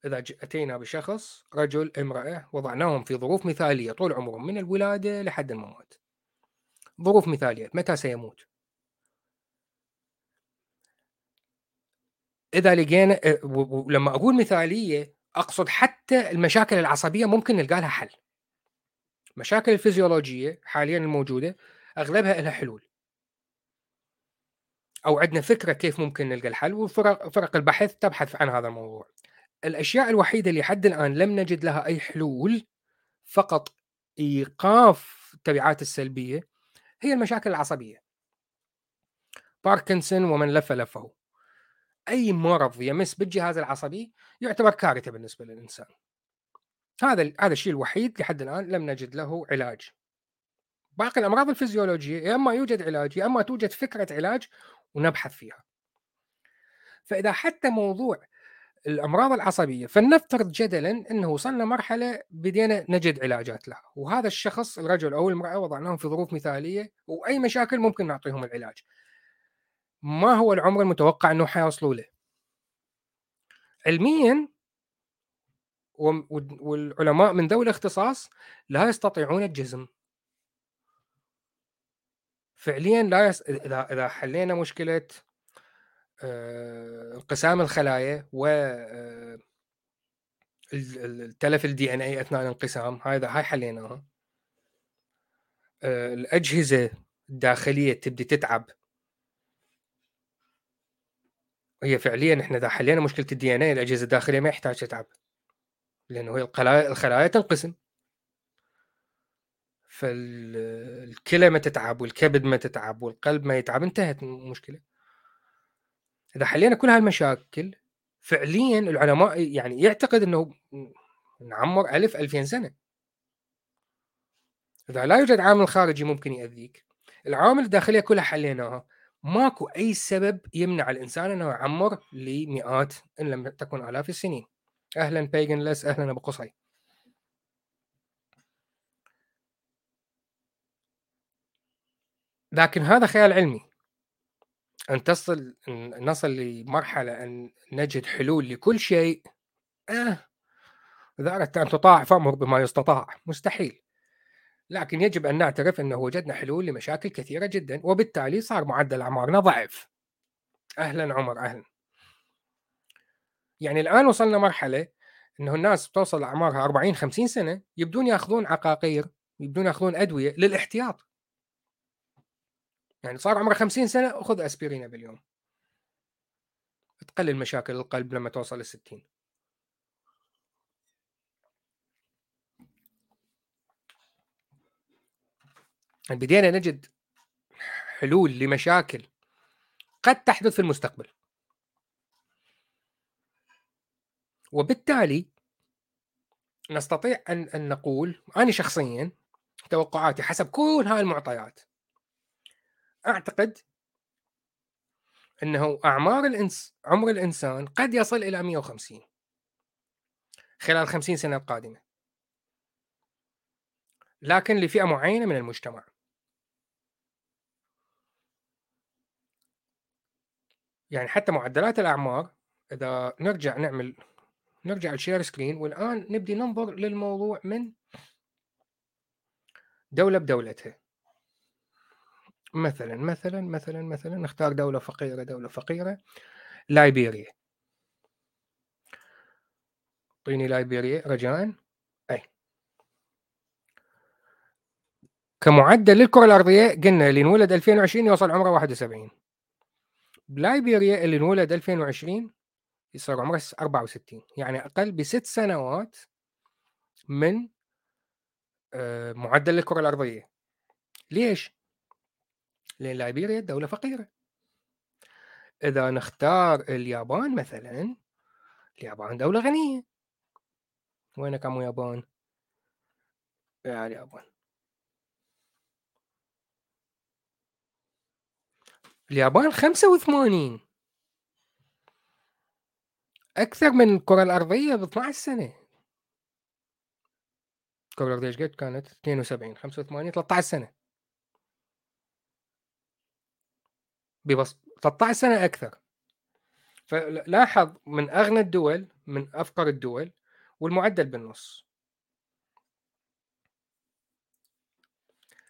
إذا أتينا بشخص رجل امرأة وضعناهم في ظروف مثالية طول عمرهم من الولادة لحد الممات ظروف مثالية متى سيموت إذا لقينا ولما أقول مثالية أقصد حتى المشاكل العصبية ممكن نلقى لها حل. المشاكل الفيزيولوجية حاليا الموجودة أغلبها لها حلول. أو عندنا فكرة كيف ممكن نلقى الحل وفرق فرق البحث تبحث عن هذا الموضوع. الأشياء الوحيدة اللي حد الآن لم نجد لها أي حلول فقط إيقاف التبعات السلبية هي المشاكل العصبية. باركنسون ومن لف لفه. أي مرض يمس بالجهاز العصبي يعتبر كارثة بالنسبة للإنسان. هذا هذا الشيء الوحيد لحد الآن لم نجد له علاج. باقي الأمراض الفيزيولوجية يا إما يوجد علاج يا إما توجد فكرة علاج ونبحث فيها. فإذا حتى موضوع الأمراض العصبية فلنفترض جدلا أنه وصلنا مرحلة بدينا نجد علاجات لها وهذا الشخص الرجل أو المرأة وضعناهم في ظروف مثالية وأي مشاكل ممكن نعطيهم العلاج ما هو العمر المتوقع أنه حيوصلوا له؟ علميا والعلماء من ذوي الاختصاص لا يستطيعون الجزم. فعليا لا يس... اذا إذا حلينا مشكلة آه، انقسام الخلايا و آه، التلف ال DNA أثناء الانقسام هذا هاي حليناها. آه، الأجهزة الداخلية تبدي تتعب. هي فعليا إحنا اذا حلينا مشكلة الدي ان اي الأجهزة الداخلية ما يحتاج تتعب لأنه هي الخلايا الخلايا تنقسم. فالكلى ما تتعب والكبد ما تتعب والقلب ما يتعب انتهت المشكلة. إذا حلينا كل هالمشاكل فعليا العلماء يعني يعتقد إنه نعمر ألف ألفين سنة. إذا لا يوجد عامل خارجي ممكن يأذيك. العوامل الداخلية كلها حليناها. ماكو أي سبب يمنع الإنسان أنه يعمر لمئات إن لم تكن آلاف السنين. أهلا بيجن لس أهلا أبو قصي. لكن هذا خيال علمي. أن تصل نصل لمرحلة أن نجد حلول لكل شيء آه إذا أردت أن تطاع فأمر بما يستطاع. مستحيل. لكن يجب أن نعترف أنه وجدنا حلول لمشاكل كثيرة جدا وبالتالي صار معدل أعمارنا ضعف أهلا عمر أهلا. يعني الآن وصلنا مرحلة أنه الناس توصل أعمارها 40 50 سنة يبدون يأخذون عقاقير يبدون يأخذون أدوية للاحتياط. يعني صار عمره 50 سنة خذ أسبرينا باليوم. تقلل مشاكل القلب لما توصل ل 60 بدينا نجد حلول لمشاكل قد تحدث في المستقبل. وبالتالي نستطيع أن أن نقول أنا شخصيا توقعاتي حسب كل هاي المعطيات أعتقد إنه أعمار الإنس عمر الإنسان قد يصل إلى 150 خلال 50 سنة القادمة. لكن لفئة معينة من المجتمع. يعني حتى معدلات الأعمار إذا نرجع نعمل نرجع ال share screen والآن نبدي ننظر للموضوع من دولة بدولتها مثلا مثلا مثلا مثلا نختار دولة فقيرة دولة فقيرة لايبيريا اعطيني لايبيريا رجاء. أي. كمعدل للكرة الأرضية قلنا اللي انولد 2020 يوصل عمره 71 بلايبيريا اللي انولد 2020 يصير عمره 64 يعني أقل بست سنوات من آه، معدل الكرة الأرضية ليش؟ لأن ليبيريا دولة فقيرة إذا نختار اليابان مثلا اليابان دولة غنية وين كم يابان؟ يا اليابان اليابان 85 أكثر من الكرة الأرضية ب 12 سنة. الكرة الأرضية إيش قد كانت؟ 72 85 13 سنة. ببسط 13 سنة أكثر. فلاحظ من أغنى الدول من أفقر الدول والمعدل بالنص.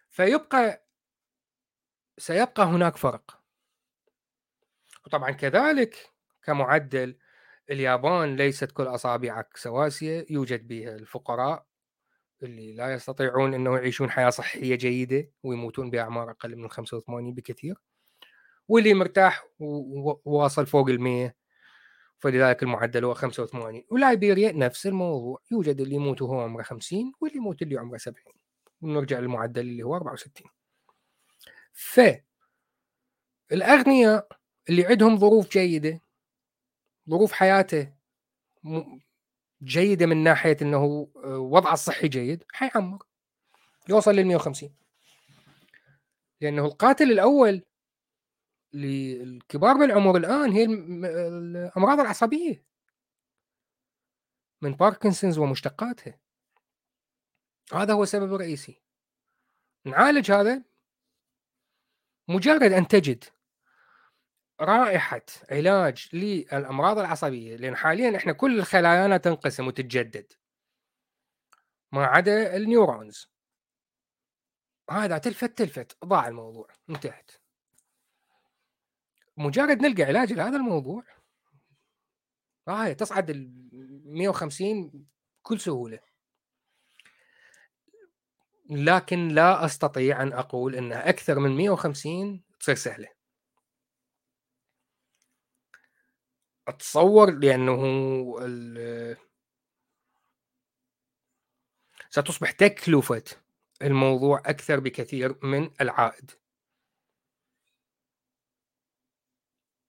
فيبقى سيبقى هناك فرق. وطبعا كذلك كمعدل اليابان ليست كل أصابعك سواسية يوجد بها الفقراء اللي لا يستطيعون انه يعيشون حياة صحية جيدة ويموتون بأعمار أقل من 85 بكثير واللي مرتاح وواصل فوق ال 100 فلذلك المعدل هو 85 ولايبيريا نفس الموضوع يوجد اللي يموت وهو عمره 50 واللي يموت اللي عمره 70 ونرجع للمعدل اللي هو 64 ف الأغنياء اللي عندهم ظروف جيدة ظروف حياته جيدة من ناحية إنه آه، وضعه الصحي جيد حيعمر. يوصل لل 150 لأنه القاتل الأول للكبار بالعمر الآن هي الأمراض العصبية. من باركنسونز ومشتقاتها. هذا هو السبب الرئيسي نعالج هذا مجرد أن تجد رائحة علاج للأمراض العصبية لأن حاليا إحنا كل خلايانا تنقسم وتتجدد. ما عدا النيورونز. هذا تلفت تلفت ضاع الموضوع انتهت. مجرد نلقى علاج لهذا الموضوع هاي تصعد ال 150 بكل سهولة. لكن لا أستطيع أن أقول ان أكثر من 150 تصير سهلة. أتصور لأنه ستصبح تكلفة الموضوع أكثر بكثير من العائد.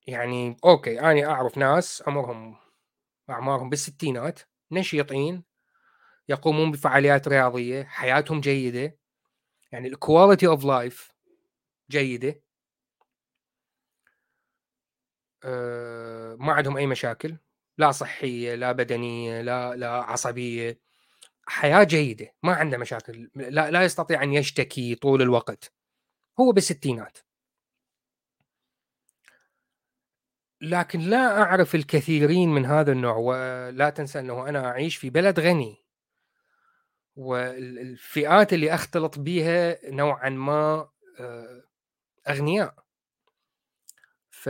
يعني okay أنا أعرف ناس عمرهم أعمارهم بالستينات نشيطين يقومون بفعاليات رياضية حياتهم جيدة. يعني ال quality of life جيدة. أه ما عندهم أي مشاكل لا صحية لا بدنية لا لا عصبية. حياة جيدة ما عنده مشاكل لا, لا يستطيع أن يشتكي طول الوقت. هو بالستينات. لكن لا أعرف الكثيرين من هذا النوع ولا تنسى أنه أنا أعيش في بلد غني. والفئات اللي أختلط بها نوعا ما آه، أغنياء. ف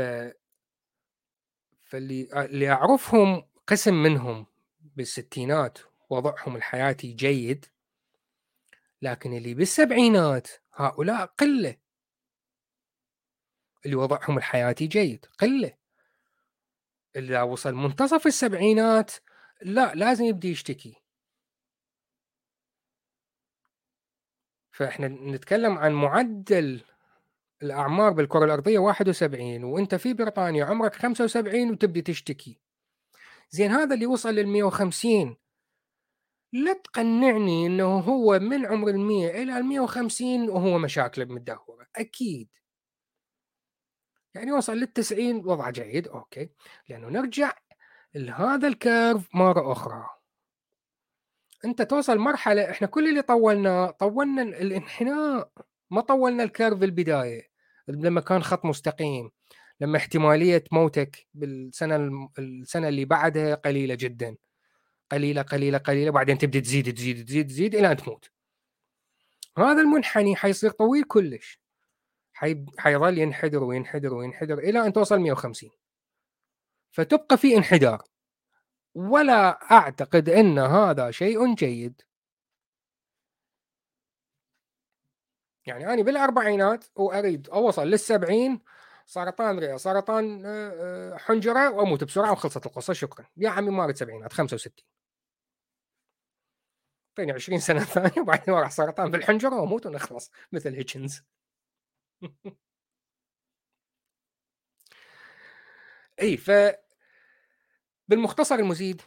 فاللي اللي أعرفهم قسم منهم بالستينات وضعهم الحياتي جيد لكن اللي بالسبعينات هؤلاء قلة. اللي وضعهم الحياتي جيد قلة. اللي وصل منتصف السبعينات لا لازم يبدي يشتكي. فإحنا نتكلم عن معدل الأعمار بالكرة الأرضية 71 وأنت في بريطانيا عمرك 75 وتبدي تشتكي. زين هذا اللي وصل لل 150 لا تقنعني إنه هو من عمر ال 100 إلى ال 150 وهو مشاكله متدهوره أكيد. يعني وصل لل 90 وضع جيد okay. لأنه نرجع لهذا ال curve مرة أخرى. أنت توصل مرحلة إحنا كل اللي طولناه طولنا الانحناء ما طولنا الكيرف البدايه لما كان خط مستقيم لما احتمالية موتك بالسنة السنة اللي بعدها قليلة جدا. قليلة قليلة قليلة بعدين تبدأ تزيد تزيد تزيد تزيد إلى أن تموت. هذا المنحني حيصير طويل كلش. حي... حيظل ينحدر وينحدر وينحدر إلى أن توصل 150 فتبقى في انحدار. ولا أعتقد إن هذا شيء جيد. يعني أنا بالأربعينات وأريد أوصل للسبعين سرطان رئه سرطان آه، آه، حنجرة وأموت بسرعة وخلصت القصة شكرا. يا عمي ما اريد سبعينات 65 اعطيني 20 سنة ثانية وبعدين راح سرطان بالحنجره وأموت ونخلص مثل هيتشنز إي ف بالمختصر المزيد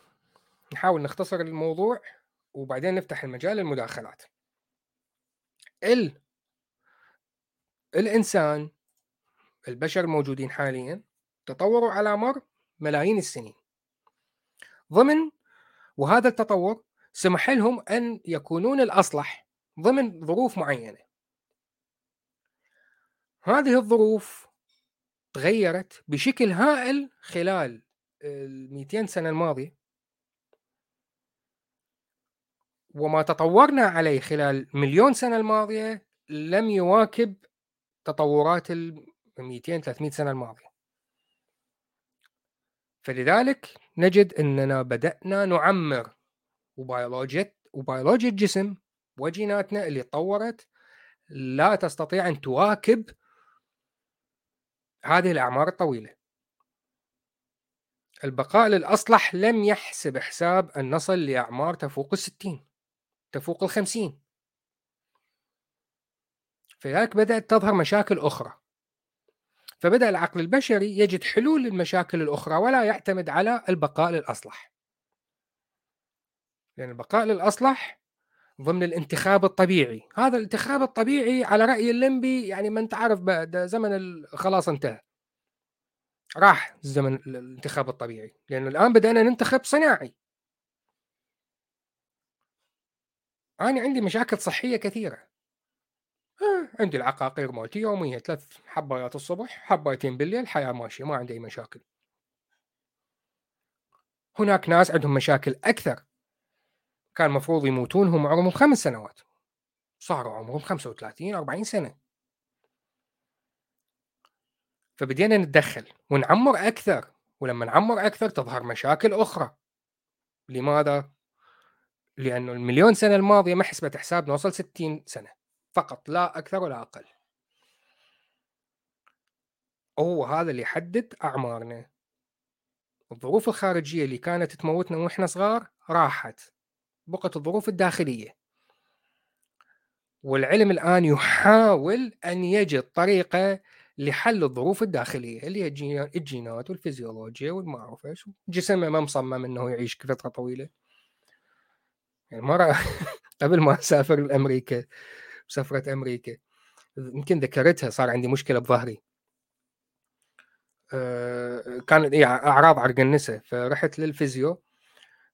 نحاول نختصر الموضوع وبعدين نفتح المجال للمداخلات. ال الإنسان البشر الموجودين حاليا تطوروا على مر ملايين السنين. ضمن وهذا التطور سمح لهم أن يكونون الأصلح ضمن ظروف معينة. هذه الظروف تغيرت بشكل هائل خلال ال 200 سنة الماضية. وما تطورنا عليه خلال مليون سنة الماضية لم يواكب تطورات ال 200 300 سنة الماضية. فلذلك نجد إننا بدأنا نعمر وبيولوجيا وبيولوجيا الجسم وجيناتنا اللي تطورت لا تستطيع أن تواكب هذه الأعمار الطويلة. البقاء للأصلح لم يحسب حساب أن نصل لأعمار تفوق الستين تفوق الخمسين. فلذلك بدأت تظهر مشاكل أخرى. فبدأ العقل البشري يجد حلول للمشاكل الأخرى ولا يعتمد على البقاء للأصلح. لأن البقاء للأصلح ضمن الانتخاب الطبيعي. هذا الانتخاب الطبيعي على رأي الليمبي يعني ما انت عارف بعد زمن خلاص انتهى. راح زمن الانتخاب الطبيعي. لأنه الآن بدأنا ننتخب صناعي. أنا عندي مشاكل صحية كثيرة. عندي العقاقير مالتي يوميا ثلاث حبايات الصبح حبايتين بالليل الحياة ماشية ما عندي أي مشاكل. هناك ناس عندهم مشاكل أكثر. كان المفروض يموتون هم عمرهم خمس سنوات. صاروا عمرهم 35 40 سنة. فبدينا نتدخل ونعمر أكثر. ولما نعمر أكثر تظهر مشاكل أخرى. لماذا؟ لأنه المليون سنة الماضية ما حسبت حساب نوصل 60 سنة. فقط لا أكثر ولا أقل. هو هذا اللي يحدد أعمارنا. الظروف الخارجية اللي كانت تموتنا وإحنا صغار راحت بقت الظروف الداخلية. والعلم الآن يحاول أن يجد طريقة لحل الظروف الداخلية اللي هي الجينات والفيزيولوجيا والما أعرف إيش جسمه ما مصمم إنه يعيش فترة طويلة. يعني مرة قبل ما أسافر لأمريكا. سفرة أمريكا. يمكن ذكرتها صار عندي مشكلة بظهري. أه كان إيه أعراض عرق النساء فرحت لل physio.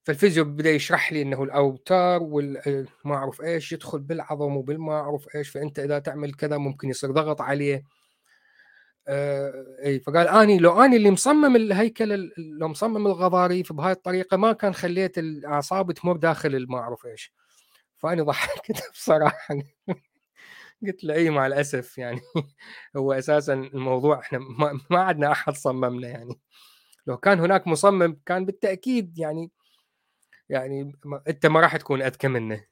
فال physio بدأ يشرح لي إنه الأوتار والما أعرف إيش يدخل بالعظم وبالما أعرف إيش فأنت إذا تعمل كذا ممكن يصير ضغط عليه. آه اي فقال آني لو آني اللي مصمم الهيكل لو مصمم الغضاريف بهاي الطريقة ما كان خليت الأعصاب تمر داخل الما أعرف إيش. فاني ضحكت بصراحة. قلت له اي مع الأسف يعني. هو أساسا الموضوع إحنا ما, ما عندنا أحد صممنا يعني. لو كان هناك مصمم كان بالتأكيد يعني يعني أنت ما راح تكون أذكى منه.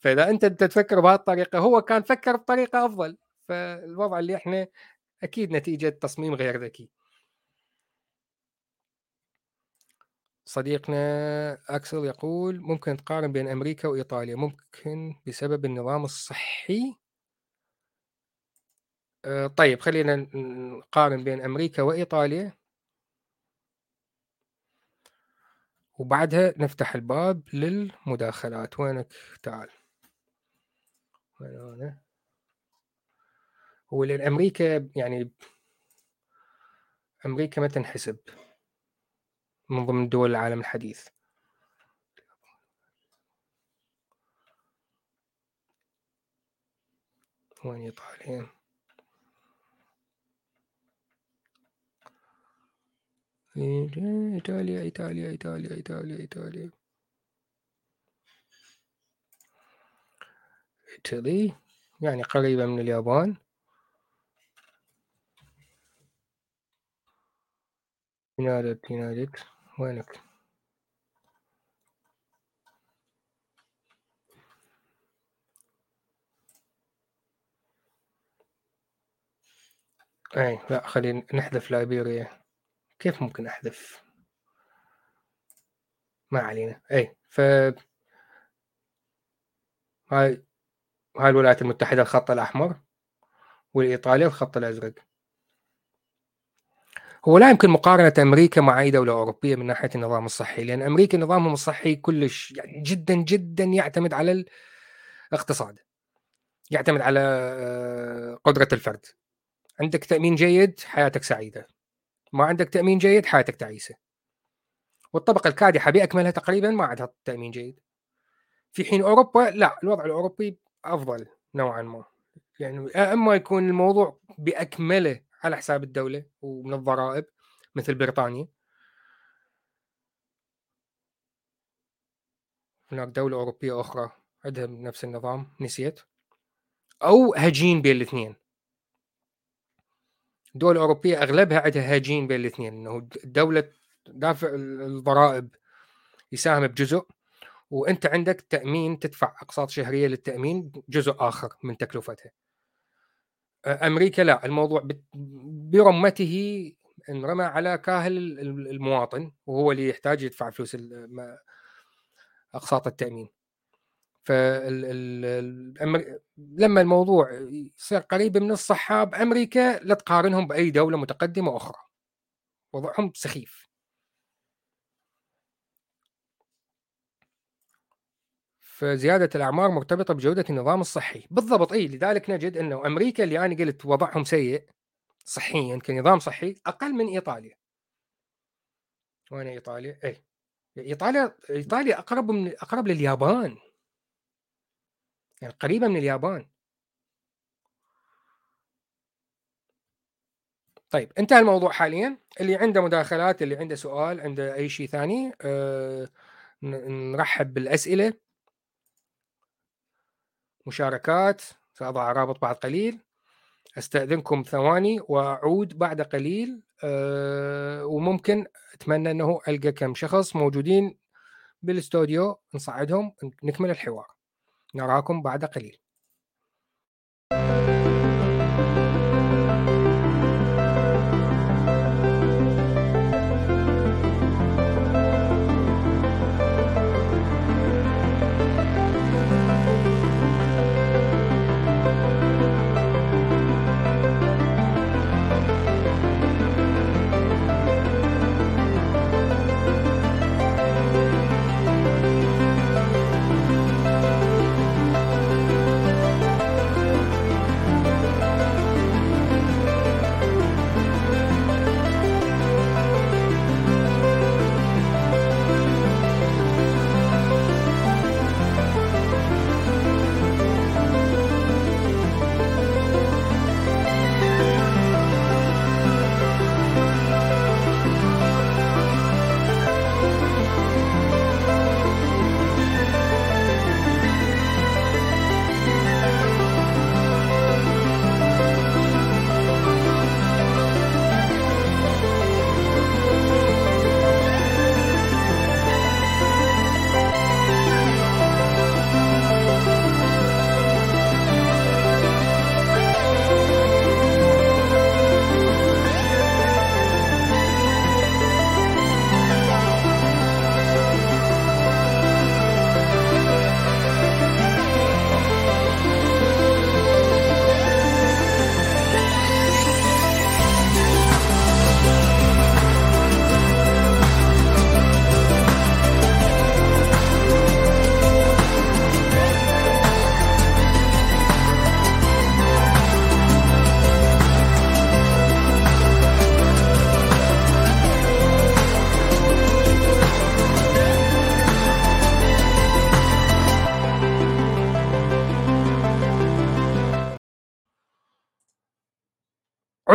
فإذا أنت تفكر بهالطريقة هو كان فكر بطريقة أفضل. فالوضع اللي إحنا أكيد نتيجة تصميم غير ذكي. صديقنا أكسل يقول ممكن تقارن بين أمريكا وإيطاليا ممكن بسبب النظام الصحي؟ أه طيب خلينا نقارن بين أمريكا وإيطاليا. وبعدها نفتح الباب للمداخلات. وينك؟ تعال. وين أنا؟ هو لأن أمريكا يعني أمريكا ما تنحسب. من ضمن دول العالم الحديث. وين إيطاليا إيطاليا إيطاليا إيطاليا إيطاليا إيطاليا. إيطالي؟ يعني قريبة من اليابان. ينادت ينادت وينك؟ أي لا خلينا نحذف لايبيريا كيف ممكن أحذف؟ ما علينا. أي ف هاي هاي الولايات المتحدة الخط الأحمر والإيطاليا الخط الأزرق. هو لا يمكن مقارنة أمريكا مع أي دولة أوروبية من ناحية النظام الصحي لأن أمريكا نظامهم الصحي كلش يعني جدا جدا يعتمد على الاقتصاد يعتمد على آه، قدرة الفرد. عندك تأمين جيد حياتك سعيدة. ما عندك تأمين جيد حياتك تعيسة. والطبقة الكادحة بأكملها تقريبا ما عندها تأمين جيد. في حين أوروبا لا الوضع الأوروبي أفضل نوعا ما. يعني أما يكون الموضوع بأكمله على حساب الدولة ومن الضرائب مثل بريطانيا. هناك دولة أوروبية أخرى عندها نفس النظام نسيت. أو هجين بين الاثنين. الدول الأوروبية أغلبها عندها هاجين بين الاثنين أنه الدولة دافع الضرائب يساهم بجزء وأنت عندك تأمين تدفع أقساط شهرية للتأمين جزء آخر من تكلفتها. أمريكا لا الموضوع برمته انرمى على كاهل المواطن وهو اللي يحتاج يدفع فلوس أقساط التأمين. فال ال الأمر... لما الموضوع يصير قريب من الصحاب أمريكا لا تقارنهم بأي دولة متقدمة أخرى. وضعهم سخيف. فزياده الأعمار مرتبطة بجودة النظام الصحي. بالضبط إي لذلك نجد أنه أمريكا اللي أنا قلت وضعهم سيء صحيا كنظام صحي أقل من إيطاليا. وين إيطاليا؟ إي إيطاليا إيطاليا أقرب من أقرب لليابان. يعني قريبة من اليابان. طيب انتهى الموضوع حاليا. اللي عنده مداخلات اللي عنده سؤال عنده أي شيء ثاني أه نرحب بالأسئلة. مشاركات سأضع رابط بعد قليل أستأذنكم ثواني وأعود بعد قليل أه وممكن أتمنى إنه ألقى كم شخص موجودين بالاستوديو نصعدهم نكمل الحوار. نراكم بعد قليل.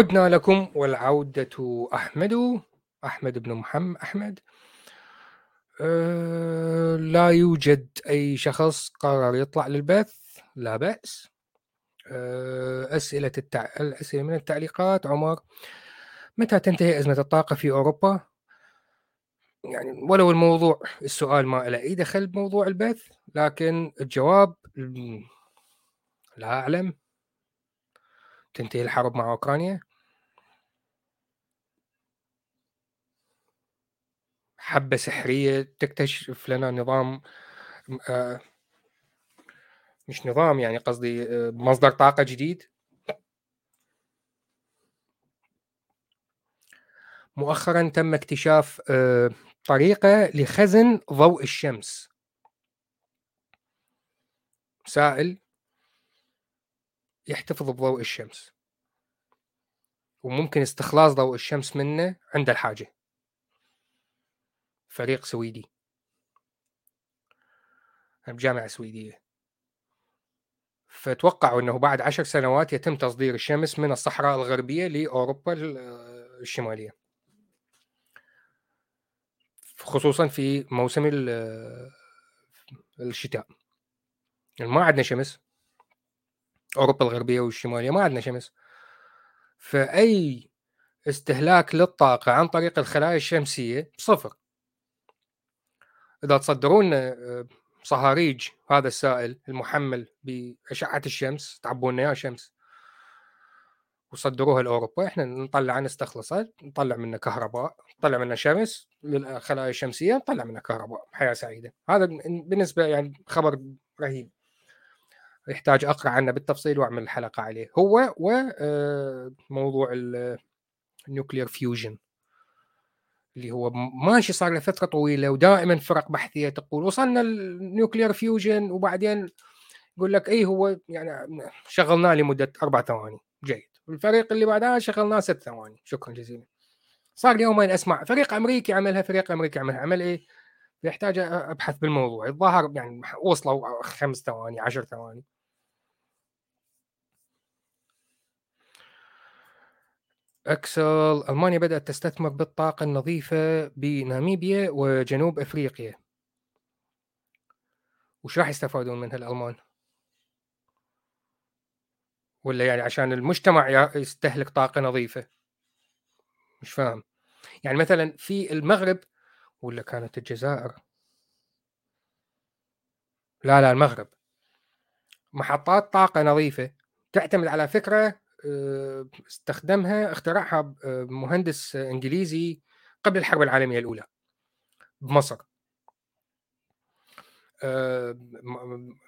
عدنا لكم والعودة أحمد أحمد بن محمد أحمد. أه لا يوجد أي شخص قرر يطلع للبث لا بأس. أه أسئلة التع... الأسئلة من التعليقات. عمر متى تنتهي أزمة الطاقة في أوروبا؟ يعني ولو الموضوع السؤال ما له أي دخل بموضوع البث لكن الجواب لا أعلم. تنتهي الحرب مع أوكرانيا؟ حبة سحرية تكتشف لنا نظام آه مش نظام يعني قصدي آه مصدر طاقة جديد. مؤخرا تم اكتشاف آه طريقة لخزن ضوء الشمس. سائل يحتفظ بضوء الشمس. وممكن استخلاص ضوء الشمس منه عند الحاجة. فريق سويدي. بجامعة سويدية. فتوقعوا أنه بعد عشر سنوات يتم تصدير الشمس من الصحراء الغربية لأوروبا الشمالية. خصوصا في موسم الشتاء. ما عندنا شمس. أوروبا الغربية والشمالية ما عندنا شمس. فأي استهلاك للطاقة عن طريق الخلايا الشمسية صفر. إذا تصدرون لنا صهاريج هذا السائل المحمل بأشعة الشمس تعبون لنا اياه شمس وصدروها لأوروبا إحنا نطلع نستخلصها نطلع منه كهرباء نطلع منه شمس للخلايا الشمسيه نطلع منه كهرباء حياة سعيدة. هذا بالنسبة يعني خبر رهيب. يحتاج أقرأ عنه بالتفصيل وأعمل حلقة عليه. هو وموضوع ال nuclear fusion اللي هو ماشي صار له فترة طويلة ودائما فرق بحثية تقول وصلنا ال nuclear fusion وبعدين يقول لك اي هو يعني شغلناه لمدة أربع ثواني جيد. الفريق اللي بعدها شغلناه ست ثواني. شكرا جزيلا. صار يومين أسمع فريق أمريكي عملها فريق أمريكي عملها. عمل إيه؟ يحتاج أبحث بالموضوع. الظاهر يعني وصلوا خمس ثواني عشر ثواني. أكسل ألمانيا بدأت تستثمر بالطاقة النظيفة بناميبيا وجنوب أفريقيا. وش راح يستفادون منها الالمان؟ ولا يعني عشان المجتمع يستهلك طاقة نظيفة؟ مش فاهم. يعني مثلا في المغرب ولا كانت الجزائر؟ لا لا المغرب. محطات طاقة نظيفة تعتمد على فكرة آه، استخدمها اخترعها مهندس إنجليزي قبل الحرب العالمية الأولى بمصر. آه،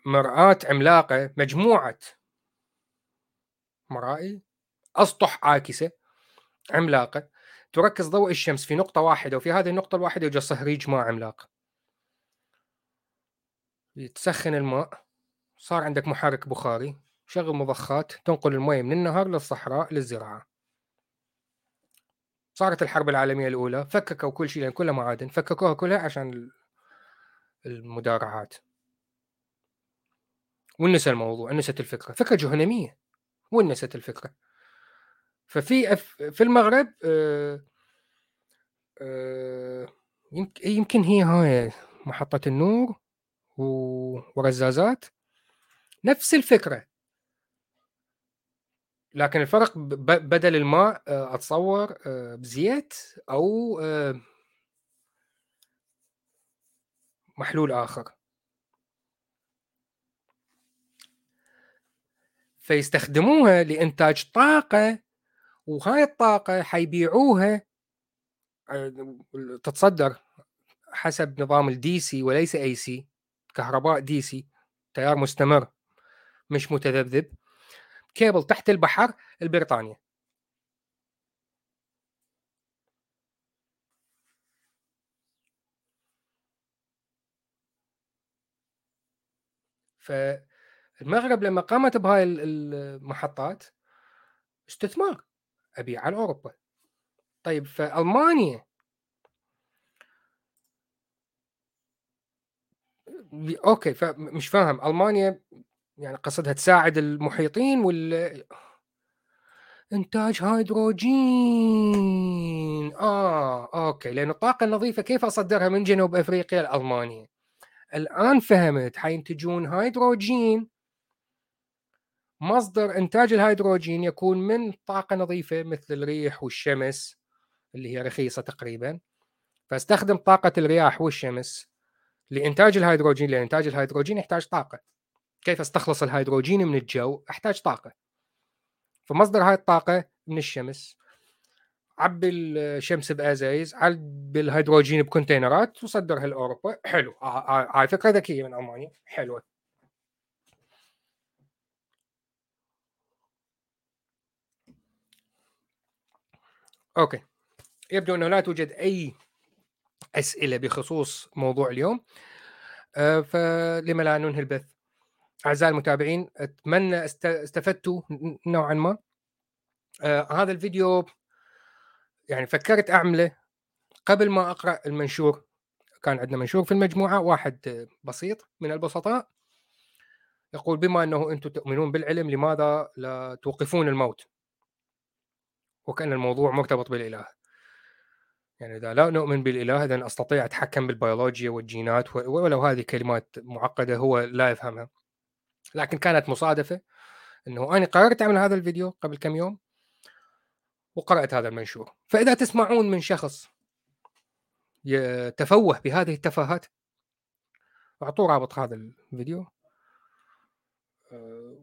مرآة عملاقة مجموعة مرائي أسطح عاكسة عملاقة تركز ضوء الشمس في نقطة واحدة وفي هذه النقطة الواحدة يوجد صهريج ماء عملاق. تسخن الماء. صار عندك محرك بخاري. شغل مضخات تنقل الماء من النهر للصحراء للزراعة. صارت الحرب العالمية الأولى فككوا كل شيء لأن كلها معادن فككوها كلها عشان المدارعات. ونسى الموضوع نست الفكرة. فكرة جهنمية ونست الفكرة؟ ففي في المغرب آه، آه، يمكن هي هاي محطة النور ورزازات. نفس الفكرة. لكن الفرق بدل الماء آه، أتصور بزيت أو محلول آخر. فيستخدموها لإنتاج طاقة وهاي الطاقة حيبيعوها آه، تتصدر حسب نظام ال DC وليس AC كهرباء DC تيار مستمر مش متذبذب. كيبل تحت البحر لبريطانيا فالمغرب لما قامت بهاي المحطات استثمار ابيع على أوروبا. طيب فألمانيا okay فمش فاهم. ألمانيا يعني قصدها تساعد المحيطين ولا إنتاج هيدروجين. آه okay. لأن الطاقة النظيفة كيف أصدرها من جنوب أفريقيا؟ لالمانيا الآن فهمت حينتجون هيدروجين. مصدر إنتاج الهيدروجين يكون من طاقة نظيفة مثل الريح والشمس اللي هي رخيصة تقريبا. فاستخدم طاقة الرياح والشمس لإنتاج الهيدروجين. لأن انتاج الهيدروجين يحتاج طاقة. كيف استخلص الهيدروجين من الجو؟ أحتاج طاقة. فمصدر هاي الطاقة من الشمس. عبي الشمس بأزايز عبي الهيدروجين بكونتينرات وصدرها لاوروبا حلو. هاي فكرة ذكية من ألمانيا. حلوة. أوكي. يبدو أنه لا توجد أي أسئلة بخصوص موضوع اليوم. آه، فلما لا ننهي البث. أعزائي المتابعين أتمنى استفدتوا نوعا ما. آه هذا الفيديو يعني فكرت أعمله قبل ما أقرأ المنشور. كان عندنا منشور في المجموعة واحد بسيط من البسطاء. يقول بما أنه أنتم تؤمنون بالعلم لماذا لا توقفون الموت؟ وكأن الموضوع مرتبط بالإله. يعني إذا لا نؤمن بالإله إذا أستطيع أتحكم بالبيولوجيا والجينات ولو هذه كلمات معقدة هو لا يفهمها. لكن كانت مصادفة أنه أنا قررت أعمل هذا الفيديو قبل كم يوم وقرأت هذا المنشور. فإذا تسمعون من شخص يتفوه بهذه التفاهات أعطوه رابط هذا الفيديو.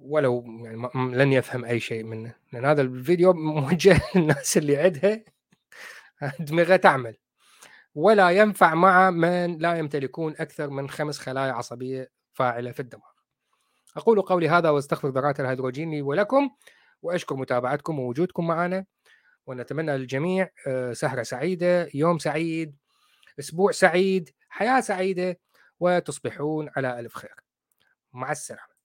ولو يعني لن يفهم أي شيء منه. لأن هذا الفيديو موجه للناس اللي عندها دماغها تعمل. ولا ينفع مع من لا يمتلكون أكثر من خمس خلايا عصبية فاعلة في الدماغ. أقول قولي هذا وأستغفر ذرات الهيدروجين لي ولكم وأشكر متابعتكم ووجودكم معنا ونتمنى للجميع آه، سهرة سعيدة يوم سعيد أسبوع سعيد حياة سعيدة وتصبحون على ألف خير. مع السلامة.